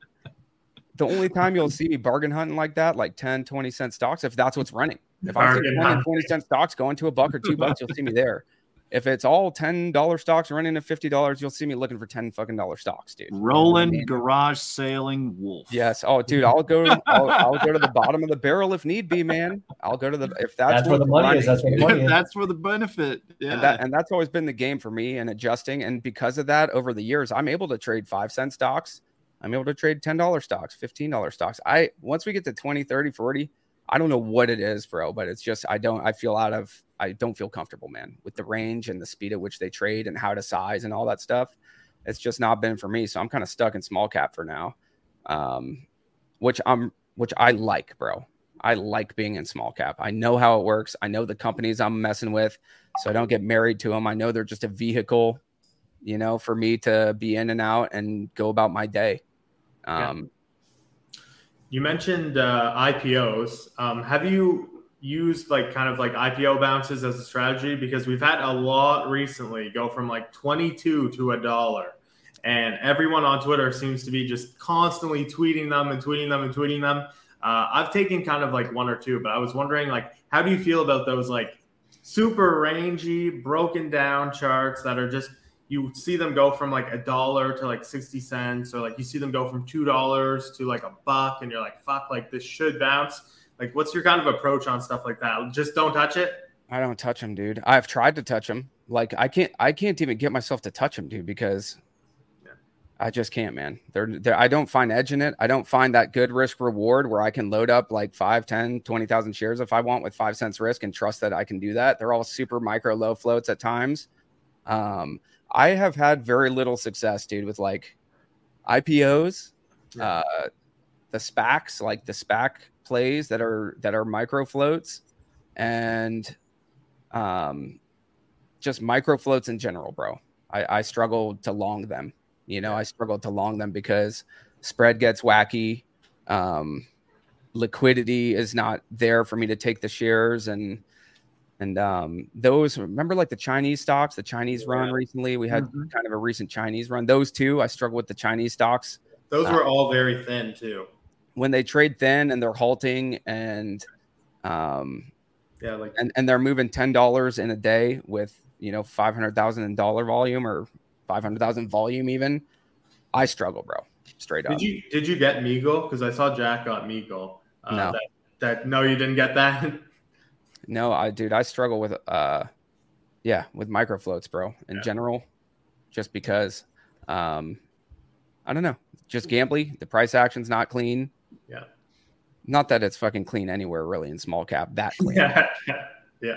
the only time you'll see me bargain hunting like that, like 10, 20 cent stocks, if that's what's running. If I see 20, 20 cent stocks going to a buck or two bucks, you'll see me there. If it's all ten dollar stocks running at fifty dollars, you'll see me looking for ten fucking dollar stocks, dude. Roland you garage sailing wolf. Yes. Oh, dude, I'll go. I'll, I'll, go to the bottom of the barrel if need be, man. I'll go to the if that's, that's where the money running, is. That's where the money is. That's where the benefit. Yeah. And, that, and that's always been the game for me and adjusting. And because of that, over the years, I'm able to trade five cent stocks I'm able to trade $10 stocks, $15 stocks. I once we get to 20, 30, 40, I don't know what it is, bro, but it's just I don't I feel out of I don't feel comfortable, man, with the range and the speed at which they trade and how to size and all that stuff. It's just not been for me. So I'm kind of stuck in small cap for now. Um, which I'm which I like, bro. I like being in small cap. I know how it works. I know the companies I'm messing with, so I don't get married to them. I know they're just a vehicle, you know, for me to be in and out and go about my day. Um, yeah. You mentioned uh, IPOs. Um, have you used like kind of like IPO bounces as a strategy? Because we've had a lot recently go from like 22 to a dollar. And everyone on Twitter seems to be just constantly tweeting them and tweeting them and tweeting them. Uh, I've taken kind of like one or two, but I was wondering like, how do you feel about those like super rangy, broken down charts that are just you see them go from like a dollar to like 60 cents or like you see them go from two dollars to like a buck and you're like fuck like this should bounce. Like what's your kind of approach on stuff like that? Just don't touch it? I don't touch them dude. I've tried to touch them like i can't i can't even get myself to touch them dude because yeah. i just can't man. They're, they're i don't find edge in it. I don't find that good risk reward where i can load up like 5 10 20000 shares if i want with 5 cents risk and trust that i can do that. They're all super micro low floats at times. Um I have had very little success, dude, with like IPOs, yeah. uh, the SPACs, like the SPAC plays that are that are micro floats, and um, just micro floats in general, bro. I, I struggle to long them. You know, I struggle to long them because spread gets wacky. Um, liquidity is not there for me to take the shares and and um, those remember like the Chinese stocks, the Chinese yeah. run recently. We had mm-hmm. kind of a recent Chinese run. Those two, I struggle with the Chinese stocks. Those were uh, all very thin too. When they trade thin and they're halting and um, yeah, like and, and they're moving ten dollars in a day with you know five hundred thousand in dollar volume or five hundred thousand volume even. I struggle, bro. Straight up. Did you did you get Meagle? Because I saw Jack got Meagle. Uh, no. That, that no, you didn't get that. No, I dude, I struggle with uh yeah, with micro floats, bro, in yeah. general, just because Um, I don't know, just gambly. The price action's not clean. Yeah. Not that it's fucking clean anywhere really in small cap. That clean. Yeah. yeah.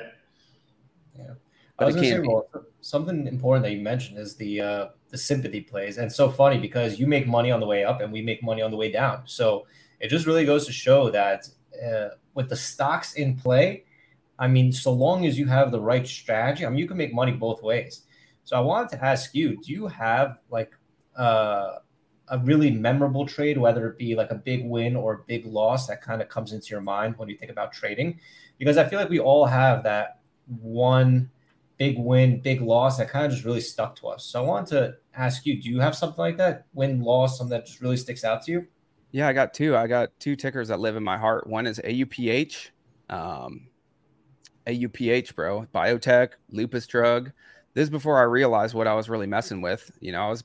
I was gonna say, well, something important that you mentioned is the uh, the sympathy plays, and it's so funny because you make money on the way up, and we make money on the way down. So it just really goes to show that uh, with the stocks in play, I mean, so long as you have the right strategy, I mean, you can make money both ways. So I wanted to ask you, do you have like uh, a really memorable trade, whether it be like a big win or a big loss that kind of comes into your mind when you think about trading? Because I feel like we all have that one big win, big loss that kind of just really stuck to us. So I wanted to ask you, do you have something like that? Win, loss, something that just really sticks out to you? Yeah, I got two. I got two tickers that live in my heart. One is AUPH, um, AUPH, bro, biotech, lupus drug. This is before I realized what I was really messing with. You know, I was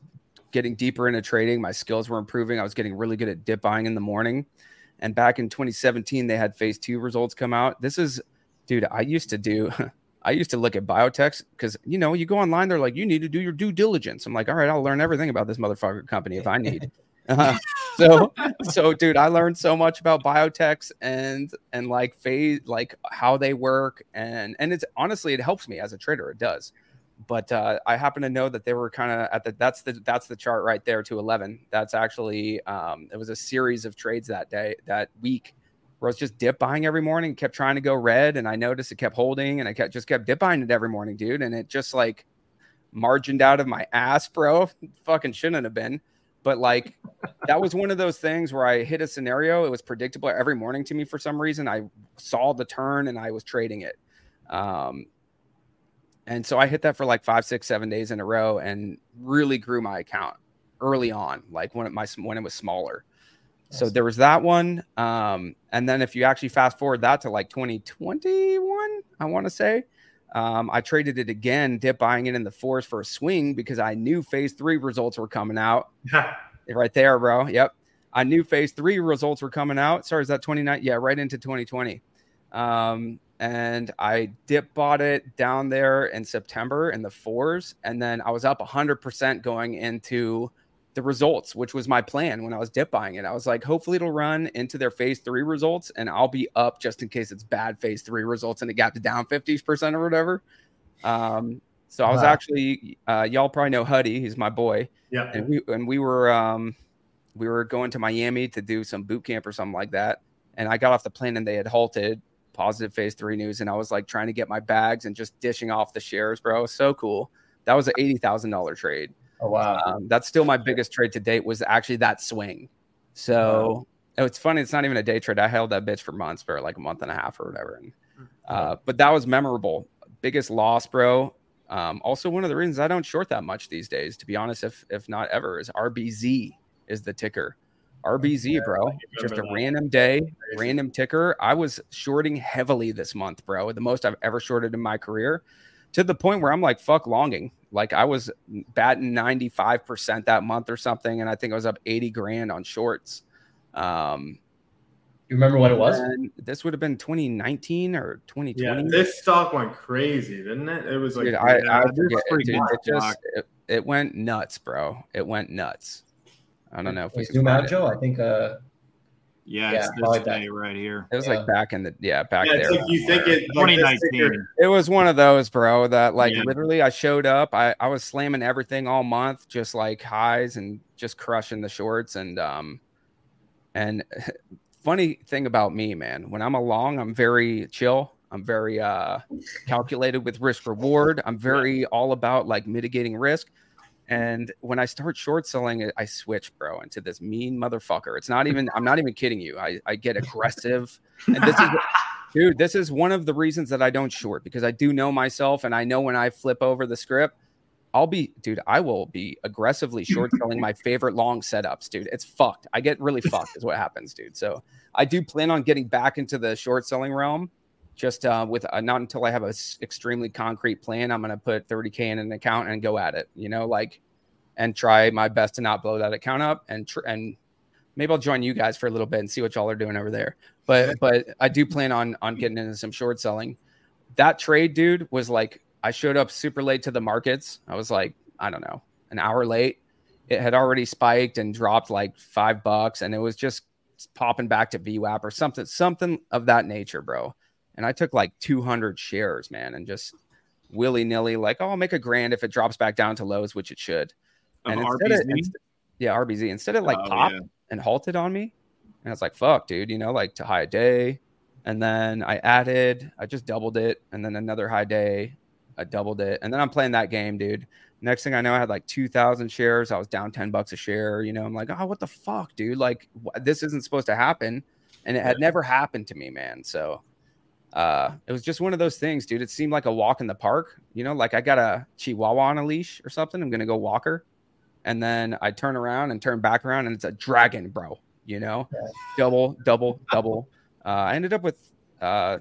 getting deeper into trading. My skills were improving. I was getting really good at dip buying in the morning. And back in 2017, they had phase two results come out. This is, dude, I used to do, I used to look at biotechs because, you know, you go online, they're like, you need to do your due diligence. I'm like, all right, I'll learn everything about this motherfucker company if I need. So, so, dude, I learned so much about biotechs and, and like phase, like how they work. And, and it's honestly, it helps me as a trader. It does but uh, I happen to know that they were kind of at the that's the that's the chart right there to 11. That's actually um, it was a series of trades that day that week where I was just dip buying every morning, kept trying to go red, and I noticed it kept holding, and I kept just kept dip buying it every morning, dude, and it just like margined out of my ass, bro. Fucking shouldn't have been. But like that was one of those things where I hit a scenario. It was predictable every morning to me for some reason. I saw the turn and I was trading it. Um, and so I hit that for like five, six, seven days in a row and really grew my account early on, like when it, my, when it was smaller. So there was that one. Um, and then if you actually fast forward that to like 2021, I want to say, um, I traded it again, dip buying it in the fours for a swing because I knew phase three results were coming out right there, bro. Yep. I knew phase three results were coming out. Sorry, is that 29? Yeah, right into 2020. Um, and I dip bought it down there in September in the fours. And then I was up 100% going into the results, which was my plan when I was dip buying it. I was like, hopefully it'll run into their phase three results and I'll be up just in case it's bad phase three results and it got to down 50% or whatever. Um, so I was Wow. actually, uh, y'all probably know Huddy. He's my boy Yeah. and we and we were um we were going to Miami to do some boot camp or something like that. And I got off the plane and they had halted positive phase three news. And I was like trying to get my bags and just dishing off the shares, bro. It was so cool. That was an eighty thousand dollar trade. Oh wow. Um, that's still my biggest trade to date was actually that swing. So oh, it's funny, it's not even a day trade. I held that bitch for months for like a month and a half or whatever. And uh, but that was memorable. Biggest loss, bro. Um, also, one of the reasons I don't short that much these days, to be honest, if if not ever, is RBZ is the ticker. RBZ, bro. Just a that. random day, random ticker. I was shorting heavily this month, bro. The most I've ever shorted in my career, to the point where I'm like, fuck longing. Like I was batting 95% that month or something, and I think I was up 80 grand on shorts. Um, you remember what it was? this would have been 2019 or 2020. Yeah. This stock went crazy, didn't it? It was like Dude, I, I this forget, is dude, it just it, it went nuts, bro. It went nuts. I don't know if we can zoom find out, it. Joe. I think uh Yeah, Yeah, it's probably this day right here. It was Yeah. like back in the yeah back yeah, there. like you think it 2019. It was one of those, bro, that like Yeah. literally I showed up. I, I was slamming everything all month, just like highs and just crushing the shorts. And um and funny thing about me, man, when I'm along, I'm very chill. I'm very uh calculated with risk reward. I'm very all about like mitigating risk. And when I start short selling it, I switch, bro, into this mean motherfucker. It's not even, I'm not even kidding you. I, I get aggressive. And this is dude this is one of the reasons that i don't short because i do know myself and i know when i flip over the script i'll be dude i will be aggressively short selling my favorite long setups dude it's fucked i get really fucked is what happens dude so i do plan on getting back into the short selling realm just uh, with uh, not until i have a s- extremely concrete plan i'm going to put 30k in an account and go at it you know like and try my best to not blow that account up and tr- and maybe i'll join you guys for a little bit and see what y'all are doing over there but but I do plan on on getting into some short selling. That trade, dude, was like I showed up super late to the markets. I was like, I don't know, an hour late, it had already spiked and dropped like five bucks, and it was just popping back to VWAP or something, something of that nature, bro. And I took like 200 shares, man, and just willy nilly, like, oh, I'll make a grand if it drops back down to lows, which it should. Of and instead RBZ? of, inst- yeah, RBZ, instead of like Oh, popped yeah. and halted on me, and I was like, fuck, dude, you know, like to high day. And then I added, I just doubled it, and then another high day, I doubled it, and then I'm playing that game, dude. Next thing I know, I had like 2,000 shares. I was down 10 bucks a share. You know, I'm like, oh, what the fuck, dude? Like, wh- this isn't supposed to happen. And it had never happened to me, man. So uh, it was just one of those things, dude. It seemed like a walk in the park. You know, like I got a chihuahua on a leash or something. I'm going to go walk her. And then I turn around and turn back around, and it's a dragon, bro. You know, double, double, double. Uh, I ended up with uh,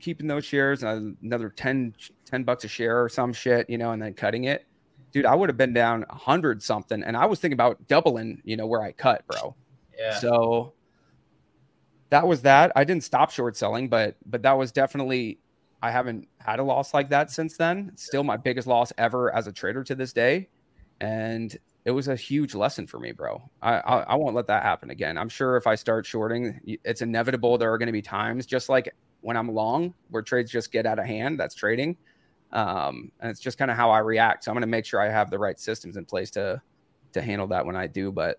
keeping those shares, uh, another 10, 10 bucks a share or some shit, you know, and then cutting it. Dude, I would have been down a hundred something, and I was thinking about doubling, you know, where I cut, bro. Yeah. So that was that. I didn't stop short selling, but but that was definitely I haven't had a loss like that since then. It's still my biggest loss ever as a trader to this day, and it was a huge lesson for me, bro. I I, I won't let that happen again. I'm sure if I start shorting, it's inevitable. There are going to be times, just like when I'm long, where trades just get out of hand. That's trading, um, and it's just kind of how I react. So I'm going to make sure I have the right systems in place to to handle that when I do. But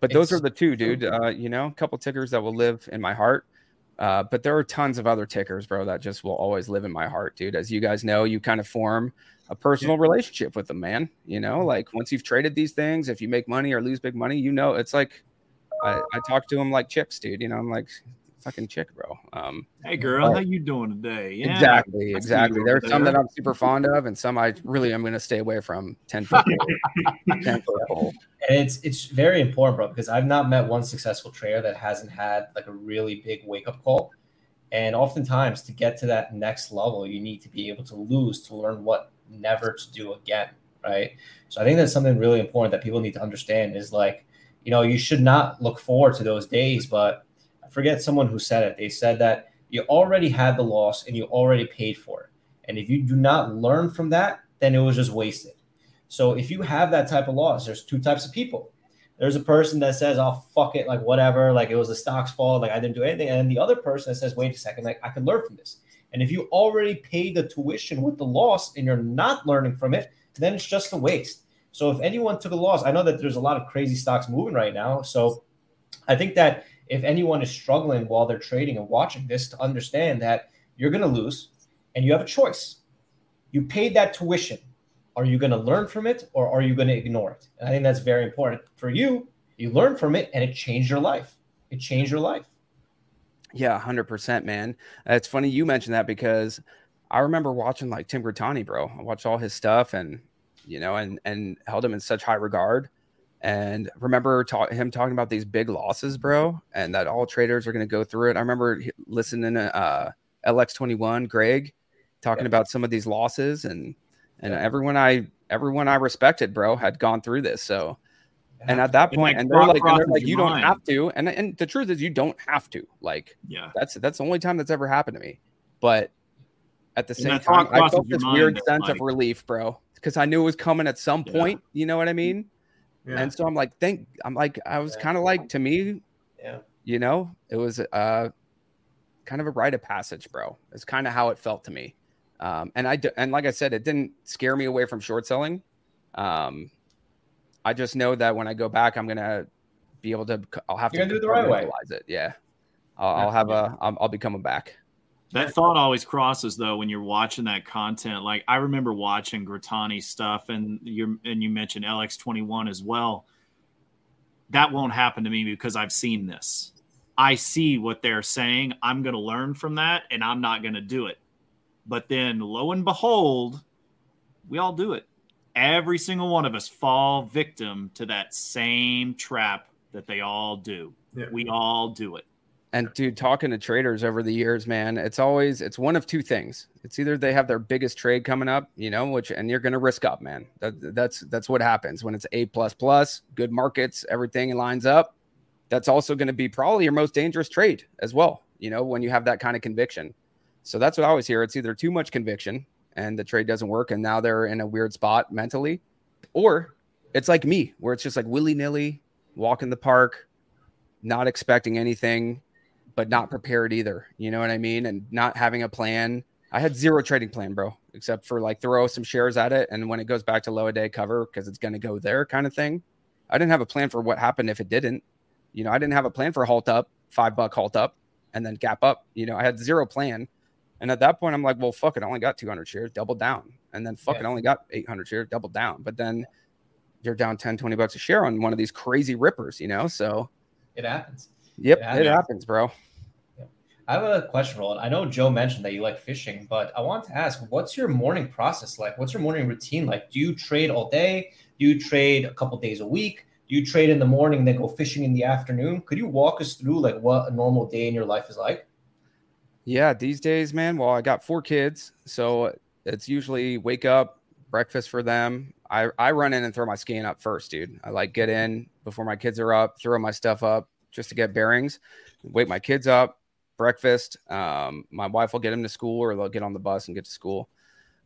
but those It's- are the two, dude. Uh, you know, a couple tickers that will live in my heart. Uh, but there are tons of other tickers, bro, that just will always live in my heart, dude. As you guys know, you kind of form a personal relationship with them, man. You know, like once you've traded these things, if you make money or lose big money, you know, it's like I, I talk to them like chicks, dude. You know, I'm like fucking chick, bro. Um, Hey girl, how you doing today? Yeah, exactly, I exactly. over There's some that. I'm super fond of, and some I really am going to stay away from. Ten foot, ten foot. And it's it's very important, bro, because I've not met one successful trader that hasn't had like a really big wake up call. And oftentimes, to get to that next level, you need to be able to lose to learn what never to do again, right? So I think that's something really important that people need to understand is like, you know, you should not look forward to those days. But I forget someone who said it. They said that you already had the loss and you already paid for it. And if you do not learn from that, then it was just wasted. So if you have that type of loss, there's two types of people. There's a person that says, "Oh fuck it, like whatever, like it was the stock's fault, like I didn't do anything," and the other person that says, "Wait a second, like I can learn from this." And if you already paid the tuition with the loss and you're not learning from it, then it's just a waste. So if anyone took a loss, I know that there's a lot of crazy stocks moving right now. So I think that if anyone is struggling while they're trading and watching this, to understand that you're going to lose and you have a choice. You paid that tuition. Are you going to learn from it or are you going to ignore it? And I think that's very important. For you, you learn from it and it changed your life. It changed your life. Yeah, hundred percent, man. Uh, It's funny you mentioned that because I remember watching like Tim Grittani, bro. I watched all his stuff and you know, and and held him in such high regard. And remember him talking about these big losses, bro, and that all traders are going to go through it. I remember listening to uh, LX21, Greg, talking Yeah. about some of these losses, and and Yeah. everyone I everyone I respected, bro, had gone through this. So and at that And, like, and they're like, and they're like, you don't have to. And and the truth is, you don't have to. Like Yeah, that's that's the only time that's ever happened to me. But at the same time, I felt this weird sense like- of relief, bro, because I knew it was coming at some Yeah. point. You know what I mean? Yeah. And so I'm like, thank. I'm like, I was Yeah. kind of like, to me, Yeah. you know, it was uh kind of a rite of passage, bro. It's kind of how it felt to me. Um, and I and like I said, it didn't scare me away from short selling. Um, I just know that when I go back, I'm gonna be able to. I'll have You're to do it the right way. It. Yeah, I'll, I'll have a. I'll, I'll be coming back. That thought always crosses though when you're watching that content. Like I remember watching Grittani stuff, and you and you mentioned LX21 as well. That won't happen to me because I've seen this. I see what they're saying. I'm going to learn from that, and I'm not going to do it. But then, lo and behold, we all do it. Every single one of us fall victim to that same trap that they all do. Yeah. We all do it. And dude, talking to traders over the years, man, it's always it's one of two things. It's either they have their biggest trade coming up, you know, which and you're going to risk up, man. That, that's that's what happens when it's A plus plus, good markets, everything lines up. That's also going to be probably your most dangerous trade as well. You know, when you have that kind of conviction. So that's what I always hear. It's either too much conviction and the trade doesn't work, and now they're in a weird spot mentally, or it's like me, where it's just like willy nilly, walk in the park, not expecting anything, but not prepared either. You know what I mean? And not having a plan. I had zero trading plan, bro, except for like throw some shares at it. And when it goes back to low a day cover, because it's going to go there kind of thing. I didn't have a plan for what happened if it didn't. You know, I didn't have a plan for halt up, five buck halt up, and then gap up. You know, I had zero plan. And at that point, I'm like, well, fuck it. I only got 200 shares, double down. And then fuck yeah. it, only got 800 shares, double down. But then you're down 10, 20 bucks a share on one of these crazy rippers, you know? So it happens. Yep, it happens, it happens bro. I have a question, Roland. I know Joe mentioned that you like fishing, but I want to ask, what's your morning process like? What's your morning routine like? Do you trade all day? Do you trade a couple days a week? Do you trade in the morning, then go fishing in the afternoon? Could you walk us through like what a normal day in your life is like? Yeah, these days, man. Well, I got four kids, so it's usually wake up, breakfast for them. I, I run in and throw my scan up first, dude. I like get in before my kids are up, throw my stuff up just to get bearings, wake my kids up, breakfast. Um, my wife will get him to school or they'll get on the bus and get to school.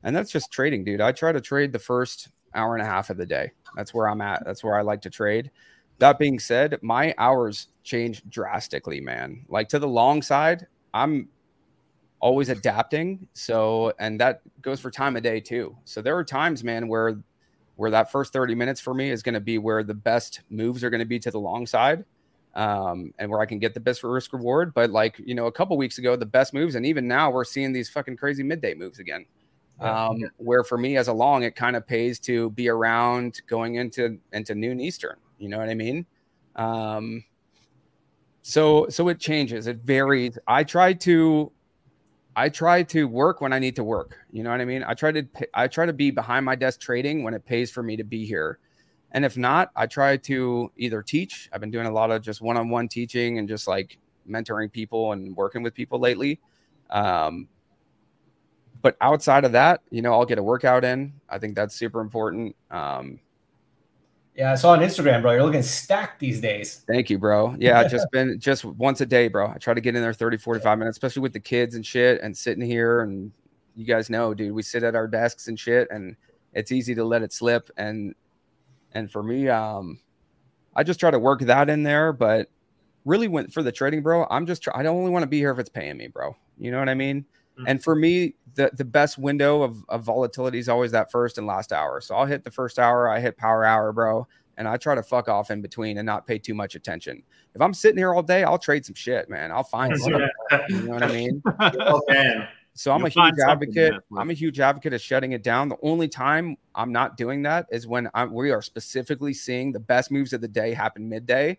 And that's just trading, dude. I try to trade the first hour and a half of the day. That's where I'm at. That's where I like to trade. That being said, my hours change drastically, man. Like to the long side, I'm always adapting. So, and that goes for time of day too. So there are times, man, where where that first 30 minutes for me is going to be where the best moves are going to be to the long side. Um, and where I can get the best risk reward. But like, you know, a couple weeks ago, the best moves, and even now we're seeing these fucking crazy midday moves again. Um, where for me as a long, it kind of pays to be around going into into noon Eastern. You know what I mean? Um, so so it changes. It varies. I try to I try to work when I need to work. You know what I mean? I try to I try to be behind my desk trading when it pays for me to be here. And if not, I try to either teach. I've been doing a lot of just one-on-one teaching and just like mentoring people and working with people lately. Um, but outside of that, you know, I'll get a workout in. I think that's super important. Um, yeah, I saw on Instagram, bro. You're looking stacked these days. Thank you, bro. Yeah, just been just once a day, bro. I try to get in there 30, 45 minutes, especially with the kids and shit and sitting here. And you guys know, dude, we sit at our desks and shit, and it's easy to let it slip. And and for me, um, I just try to work that in there. But really, went for the trading, bro. I'm just try- I don't only want to be here if it's paying me, bro. You know what I mean? Mm-hmm. And for me, the, the best window of, of volatility is always that first and last hour. So I'll hit the first hour, I hit power hour, bro. And I try to fuck off in between and not pay too much attention. If I'm sitting here all day, I'll trade some shit, man. I'll find some. you know what I mean? oh, man. So I'm You'll a huge advocate. I'm a huge advocate of shutting it down. The only time I'm not doing that is when I'm, we are specifically seeing the best moves of the day happen midday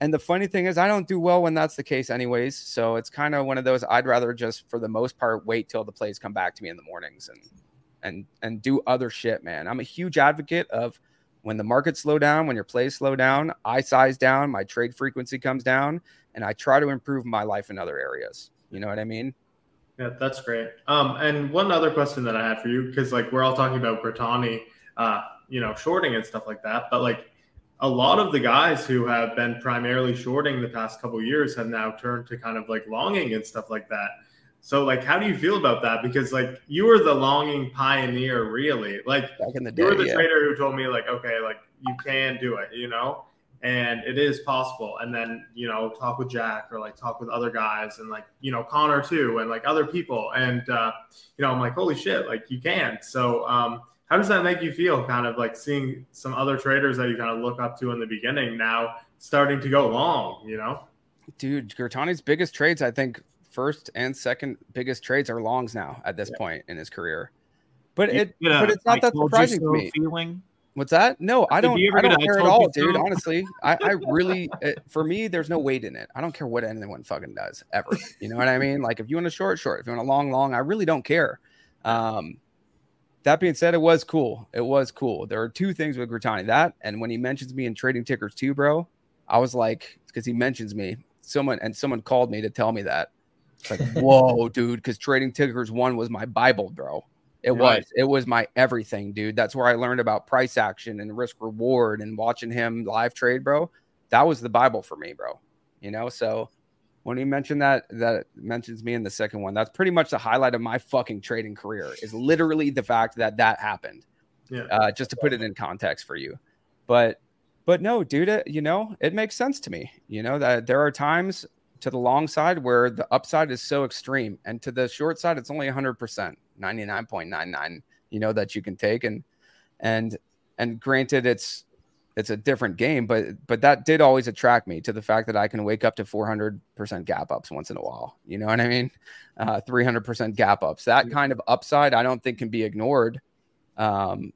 and the funny thing is, I don't do well when that's the case, anyways. So it's kind of one of those. I'd rather just, for the most part, wait till the plays come back to me in the mornings and and and do other shit, man. I'm a huge advocate of when the markets slow down, when your plays slow down, I size down, my trade frequency comes down, and I try to improve my life in other areas. You know what I mean? Yeah, that's great. Um, and one other question that I had for you, because like we're all talking about Grittani, uh, you know, shorting and stuff like that, but like a lot of the guys who have been primarily shorting the past couple years have now turned to kind of like longing and stuff like that. So like how do you feel about that? Because like you were the longing pioneer really. Like back in the day. You were the yeah. trader who told me like, okay, like you can do it, you know? And it is possible. And then, you know, talk with Jack or like talk with other guys and like, you know, Connor too and like other people. And uh, you know, I'm like, holy shit, like you can. So um how does that make you feel kind of like seeing some other traders that you kind of look up to in the beginning now starting to go long you know dude Grittani's biggest trades i think first and second biggest trades are longs now at this yeah. point in his career but it but it's not that surprising to me feeling What's that? No, I don't. I don't care at all, dude. Honestly, I, I really, it, for me, there's no weight in it. I don't care what anyone fucking does ever. You know what I mean? Like if you want a short, short. If you want a long, long. I really don't care. Um, that being said, it was cool. It was cool. There are two things with Grittani. That and when he mentions me in trading tickers too, bro, I was like, because he mentions me. Someone and someone called me to tell me that. It's like, whoa, dude, because trading tickers one was my Bible, bro. It right. was. It was my everything, dude. That's where I learned about price action and risk reward and watching him live trade, bro. That was the Bible for me, bro. You know, so when he mentioned that that mentions me in the second one that's pretty much the highlight of my fucking trading career is literally the fact that that happened Yeah. Uh, just to put it in context for you. But but no, dude, it, you know, it makes sense to me. You know, that there are times to the long side where the upside is so extreme and to the short side it's only 100%, 99.99, you know, that you can take and and and granted it's it's a different game, but but that did always attract me to the fact that I can wake up to 400% gap ups once in a while. You know what I mean? Uh, 300% gap ups. That kind of upside, I don't think can be ignored. Um,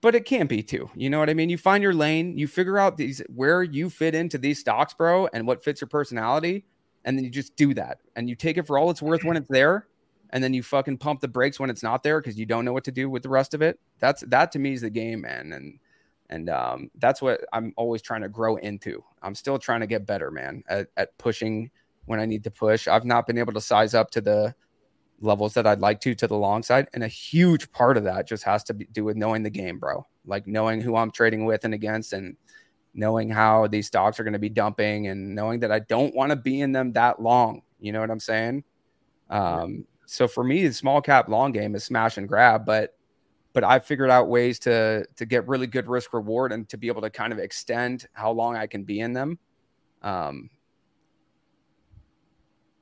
but it can be too. You know what I mean? You find your lane, you figure out these where you fit into these stocks, bro, and what fits your personality, and then you just do that, and you take it for all it's worth when it's there, and then you fucking pump the brakes when it's not there because you don't know what to do with the rest of it. That's that to me is the game, man, and and um, that's what I'm always trying to grow into. I'm still trying to get better, man, at, at pushing when I need to push. I've not been able to size up to the levels that I'd like to to the long side. And a huge part of that just has to be, do with knowing the game, bro. Like knowing who I'm trading with and against and knowing how these stocks are going to be dumping and knowing that I don't want to be in them that long. You know what I'm saying? Um, so for me, the small cap long game is smash and grab, but but I've figured out ways to to get really good risk reward and to be able to kind of extend how long I can be in them. Um,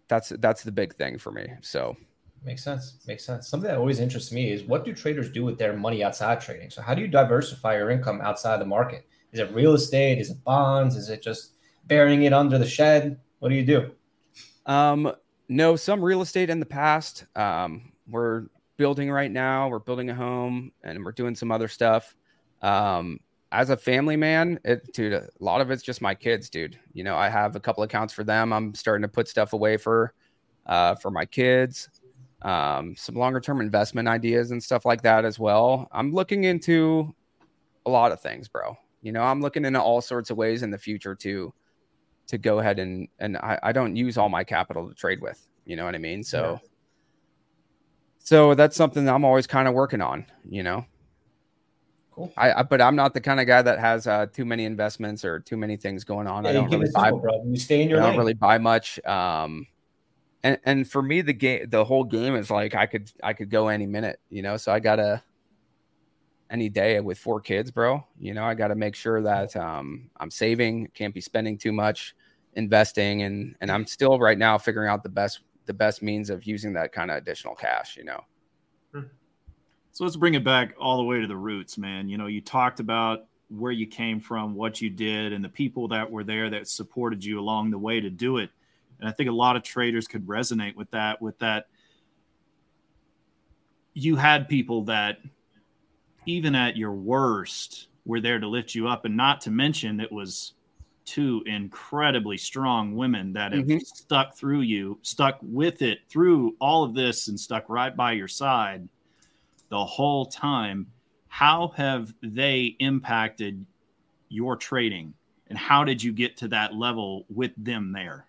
that's that's the big thing for me. So Makes sense. Makes sense. Something that always interests me is what do traders do with their money outside trading? So how do you diversify your income outside the market? Is it real estate? Is it bonds? Is it just burying it under the shed? What do you do? Um, no, some real estate in the past. Um, we're building right now. We're building a home and we're doing some other stuff. Um, as a family man, it, dude, a lot of it's just my kids, dude. You know, I have a couple accounts for them. I'm starting to put stuff away for, uh, for my kids um, some longer term investment ideas and stuff like that as well. I'm looking into a lot of things, bro. You know, I'm looking into all sorts of ways in the future to to go ahead and and I, I don't use all my capital to trade with. You know what I mean? So yeah. so that's something that I'm always kind of working on. You know. Cool. I, I, but I'm not the kind of guy that has uh, too many investments or too many things going on. Yeah, I don't really buy. bro. You stay in your. I don't really buy much. Um, and and for me the game the whole game is like i could i could go any minute you know? So i gotta any day with four kids bro you know i gotta make sure that um i'm saving can't be spending too much investing and and i'm still right now figuring out the best the best means of using that kind of additional cash you know? So let's bring it back all the way to the roots man. You know you talked about where you came from what you did and the people that were there that supported you along the way to do it and I think a lot of traders could resonate with that, with that. You had people that, even at your worst, were there to lift you up. And not to mention, it was two incredibly strong women that have mm-hmm. stuck through you, stuck with it through all of this, and stuck right by your side the whole time. How have they impacted your trading? And how did you get to that level with them there?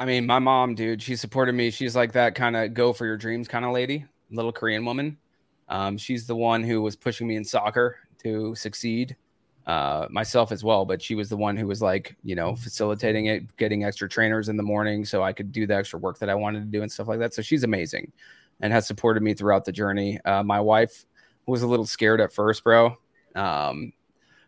I mean, my mom, dude, she supported me. She's like that kind of go for your dreams kind of lady, little Korean woman. Um, she's the one who was pushing me in soccer to succeed, uh, myself as well. But she was the one who was like, you know, facilitating it, getting extra trainers in the morning so I could do the extra work that I wanted to do and stuff like that. So she's amazing and has supported me throughout the journey. Uh, my wife was a little scared at first, bro. Um,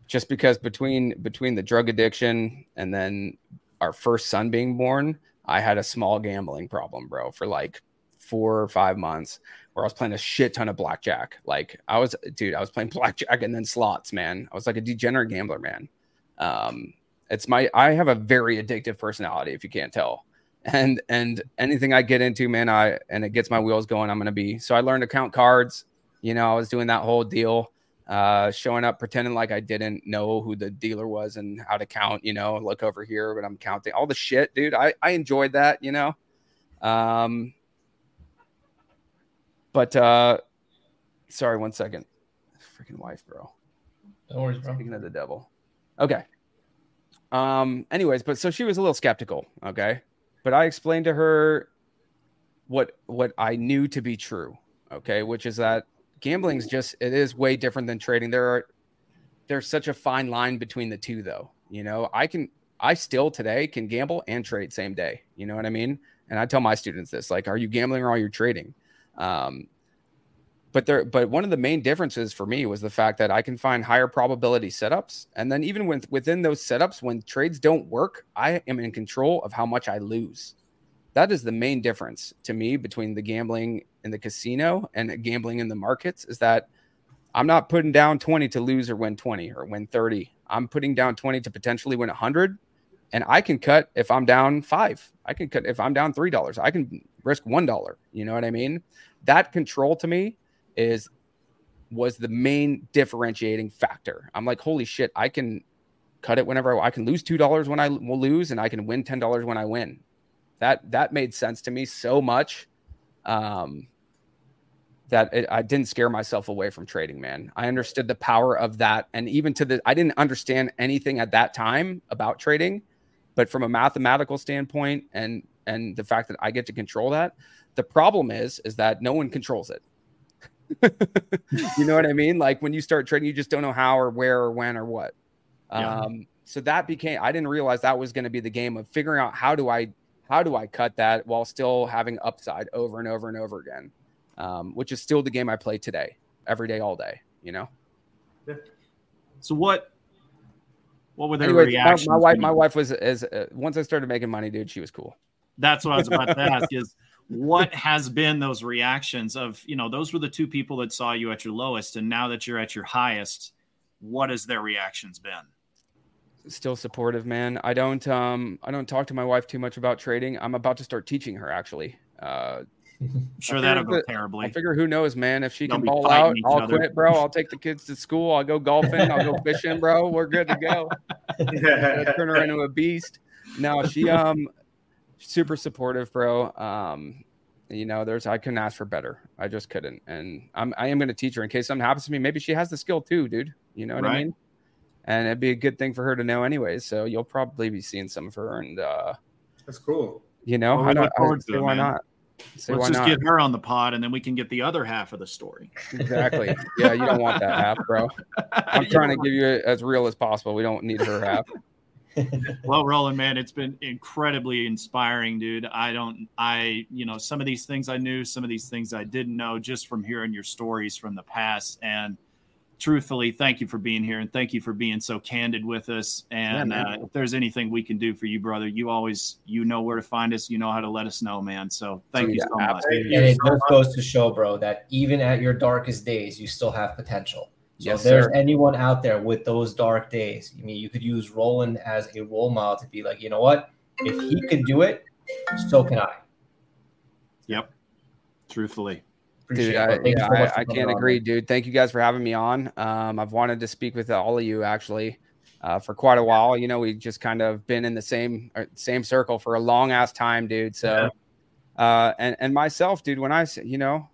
just because between between the drug addiction and then our first son being born, I had a small gambling problem, bro, for like four or five months where I was playing a shit ton of blackjack. Like I was, dude, I was playing blackjack and then slots, man. I was like a degenerate gambler, man. Um, it's my, I have a very addictive personality, if you can't tell. And and anything I get into, man, I and it gets my wheels going, I'm gonna be. So I learned to count cards. You know, I was doing that whole deal uh, showing up pretending like I didn't know who the dealer was and how to count, you know, look over here, but I'm counting all the shit, dude. I, I enjoyed that, you know. Um, but uh, sorry, one second. Freaking wife, bro. No worries, bro. Speaking of the devil. Okay. Um, anyways, but so she was a little skeptical, okay. But I explained to her what what I knew to be true, okay, which is that gambling's just it is way different than trading. There are there's such a fine line between the two though. You know, I can I still today can gamble and trade same day. You know what I mean? And I tell my students this like, are you gambling or are you trading? Um, but there but one of the main differences for me was the fact that I can find higher probability setups and then even with within those setups when trades don't work, I am in control of how much I lose. That is the main difference to me between the gambling in the casino and gambling in the markets is that I'm not putting down 20 to lose or win 20 or win 30. I'm putting down 20 to potentially win 100 and I can cut if I'm down 5. I can cut if I'm down $3. I can risk $1, you know what I mean? That control to me is was the main differentiating factor. I'm like, holy shit, I can cut it whenever I, I can lose two dollars when I will lose, and I can win ten dollars when I win. That that made sense to me so much um, that it, I didn't scare myself away from trading. Man, I understood the power of that, and even to the I didn't understand anything at that time about trading, but from a mathematical standpoint and and the fact that I get to control that, the problem is is that no one controls it you know what I mean? Like when you start trading, you just don't know how or where or when or what. Yeah. Um, so that became I didn't realize that was going to be the game of figuring out how do I how do I cut that while still having upside over and over and over again, um, which is still the game I play today, every day, all day. You know. Yeah. So what? What were their Anyways, reactions? My, my wife, my wife was as uh, once I started making money, dude. She was cool. That's what I was about to ask. Is what has been those reactions of you know those were the two people that saw you at your lowest and now that you're at your highest what has their reactions been still supportive man i don't um i don't talk to my wife too much about trading i'm about to start teaching her actually uh sure that'll go terribly. I figure who knows, man. If she They'll can ball out, I'll other. quit, bro. I'll take the kids to school. I'll go golfing. I'll go fishing, bro. We're good to go. turn her into a beast. No, she um super supportive, bro. Um, you know, there's I couldn't ask for better. I just couldn't. And I'm I am gonna teach her in case something happens to me. Maybe she has the skill too, dude. You know what right. I mean? And it'd be a good thing for her to know anyways. So you'll probably be seeing some of her and uh that's cool. You know, well, I don't I say why not. Say Let's just not. get her on the pod and then we can get the other half of the story. Exactly. Yeah, you don't want that half, bro. I'm trying to give you it as real as possible. We don't need her half. well, Roland, man, it's been incredibly inspiring, dude. I don't, I, you know, some of these things I knew, some of these things I didn't know just from hearing your stories from the past. And truthfully, thank you for being here and thank you for being so candid with us. And yeah, uh, if there's anything we can do for you, brother, you always, you know where to find us. You know how to let us know, man. So thank you so much. And it just goes to show, bro, that even at your darkest days, you still have potential. So yes, if there's sir. anyone out there with those dark days, I mean, you could use Roland as a role model to be like, you know what? If he could do it, so can I. Yep. Truthfully. Dude, I, yeah, so I, I can't agree, on. dude. Thank you guys for having me on. Um, I've wanted to speak with all of you actually uh, for quite a while. You know, we just kind of been in the same uh, same circle for a long ass time, dude. So, yeah. uh, and and myself, dude, when I say, you know,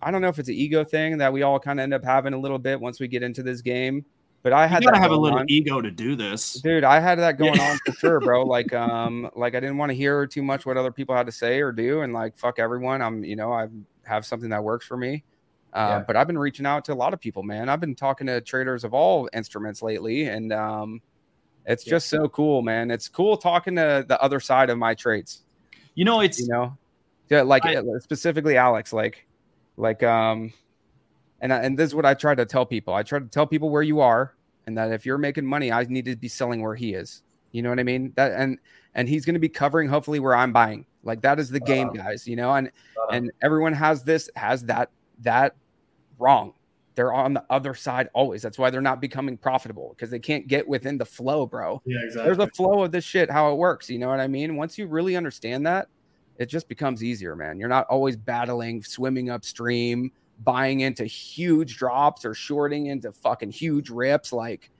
I don't know if it's an ego thing that we all kind of end up having a little bit once we get into this game. But I had to have a little on. ego to do this, dude. I had that going on for sure, bro. Like, um, like I didn't want to hear too much what other people had to say or do, and like, fuck everyone. I'm, you know, I have something that works for me. Uh, yeah. But I've been reaching out to a lot of people, man. I've been talking to traders of all instruments lately, and um, it's yeah. just so cool, man. It's cool talking to the other side of my trades. You know, it's you know, yeah, like I, specifically Alex, like like, um, and and this is what I try to tell people. I try to tell people where you are, and that if you're making money, I need to be selling where he is. You know what I mean? That and and he's going to be covering hopefully where I'm buying. Like that is the game, uh-huh. guys. You know, and uh-huh. and everyone has this has that that wrong. They're on the other side always. That's why they're not becoming profitable because they can't get within the flow, bro. Yeah, exactly. There's a flow of this shit, how it works. You know what I mean? Once you really understand that, it just becomes easier, man. You're not always battling, swimming upstream, buying into huge drops or shorting into fucking huge rips. Like,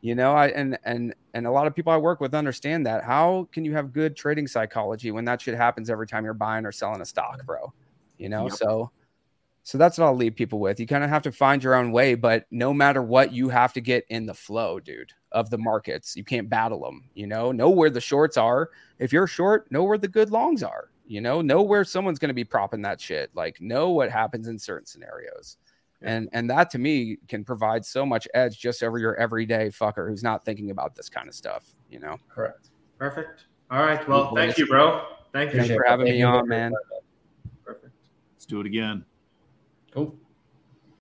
you know, I and and and a lot of people I work with understand that. How can you have good trading psychology when that shit happens every time you're buying or selling a stock, bro? You know, yep. so so that's what I'll leave people with. You kind of have to find your own way, but no matter what, you have to get in the flow, dude, of the markets. You can't battle them, you know, know where the shorts are. If you're short, know where the good longs are you know know where someone's going to be propping that shit like know what happens in certain scenarios yeah. and and that to me can provide so much edge just over your everyday fucker who's not thinking about this kind of stuff you know? Correct. Perfect. All right. Well thank you bro. thank you. Thanks for having thank me on man. Perfect. Let's do it again. Cool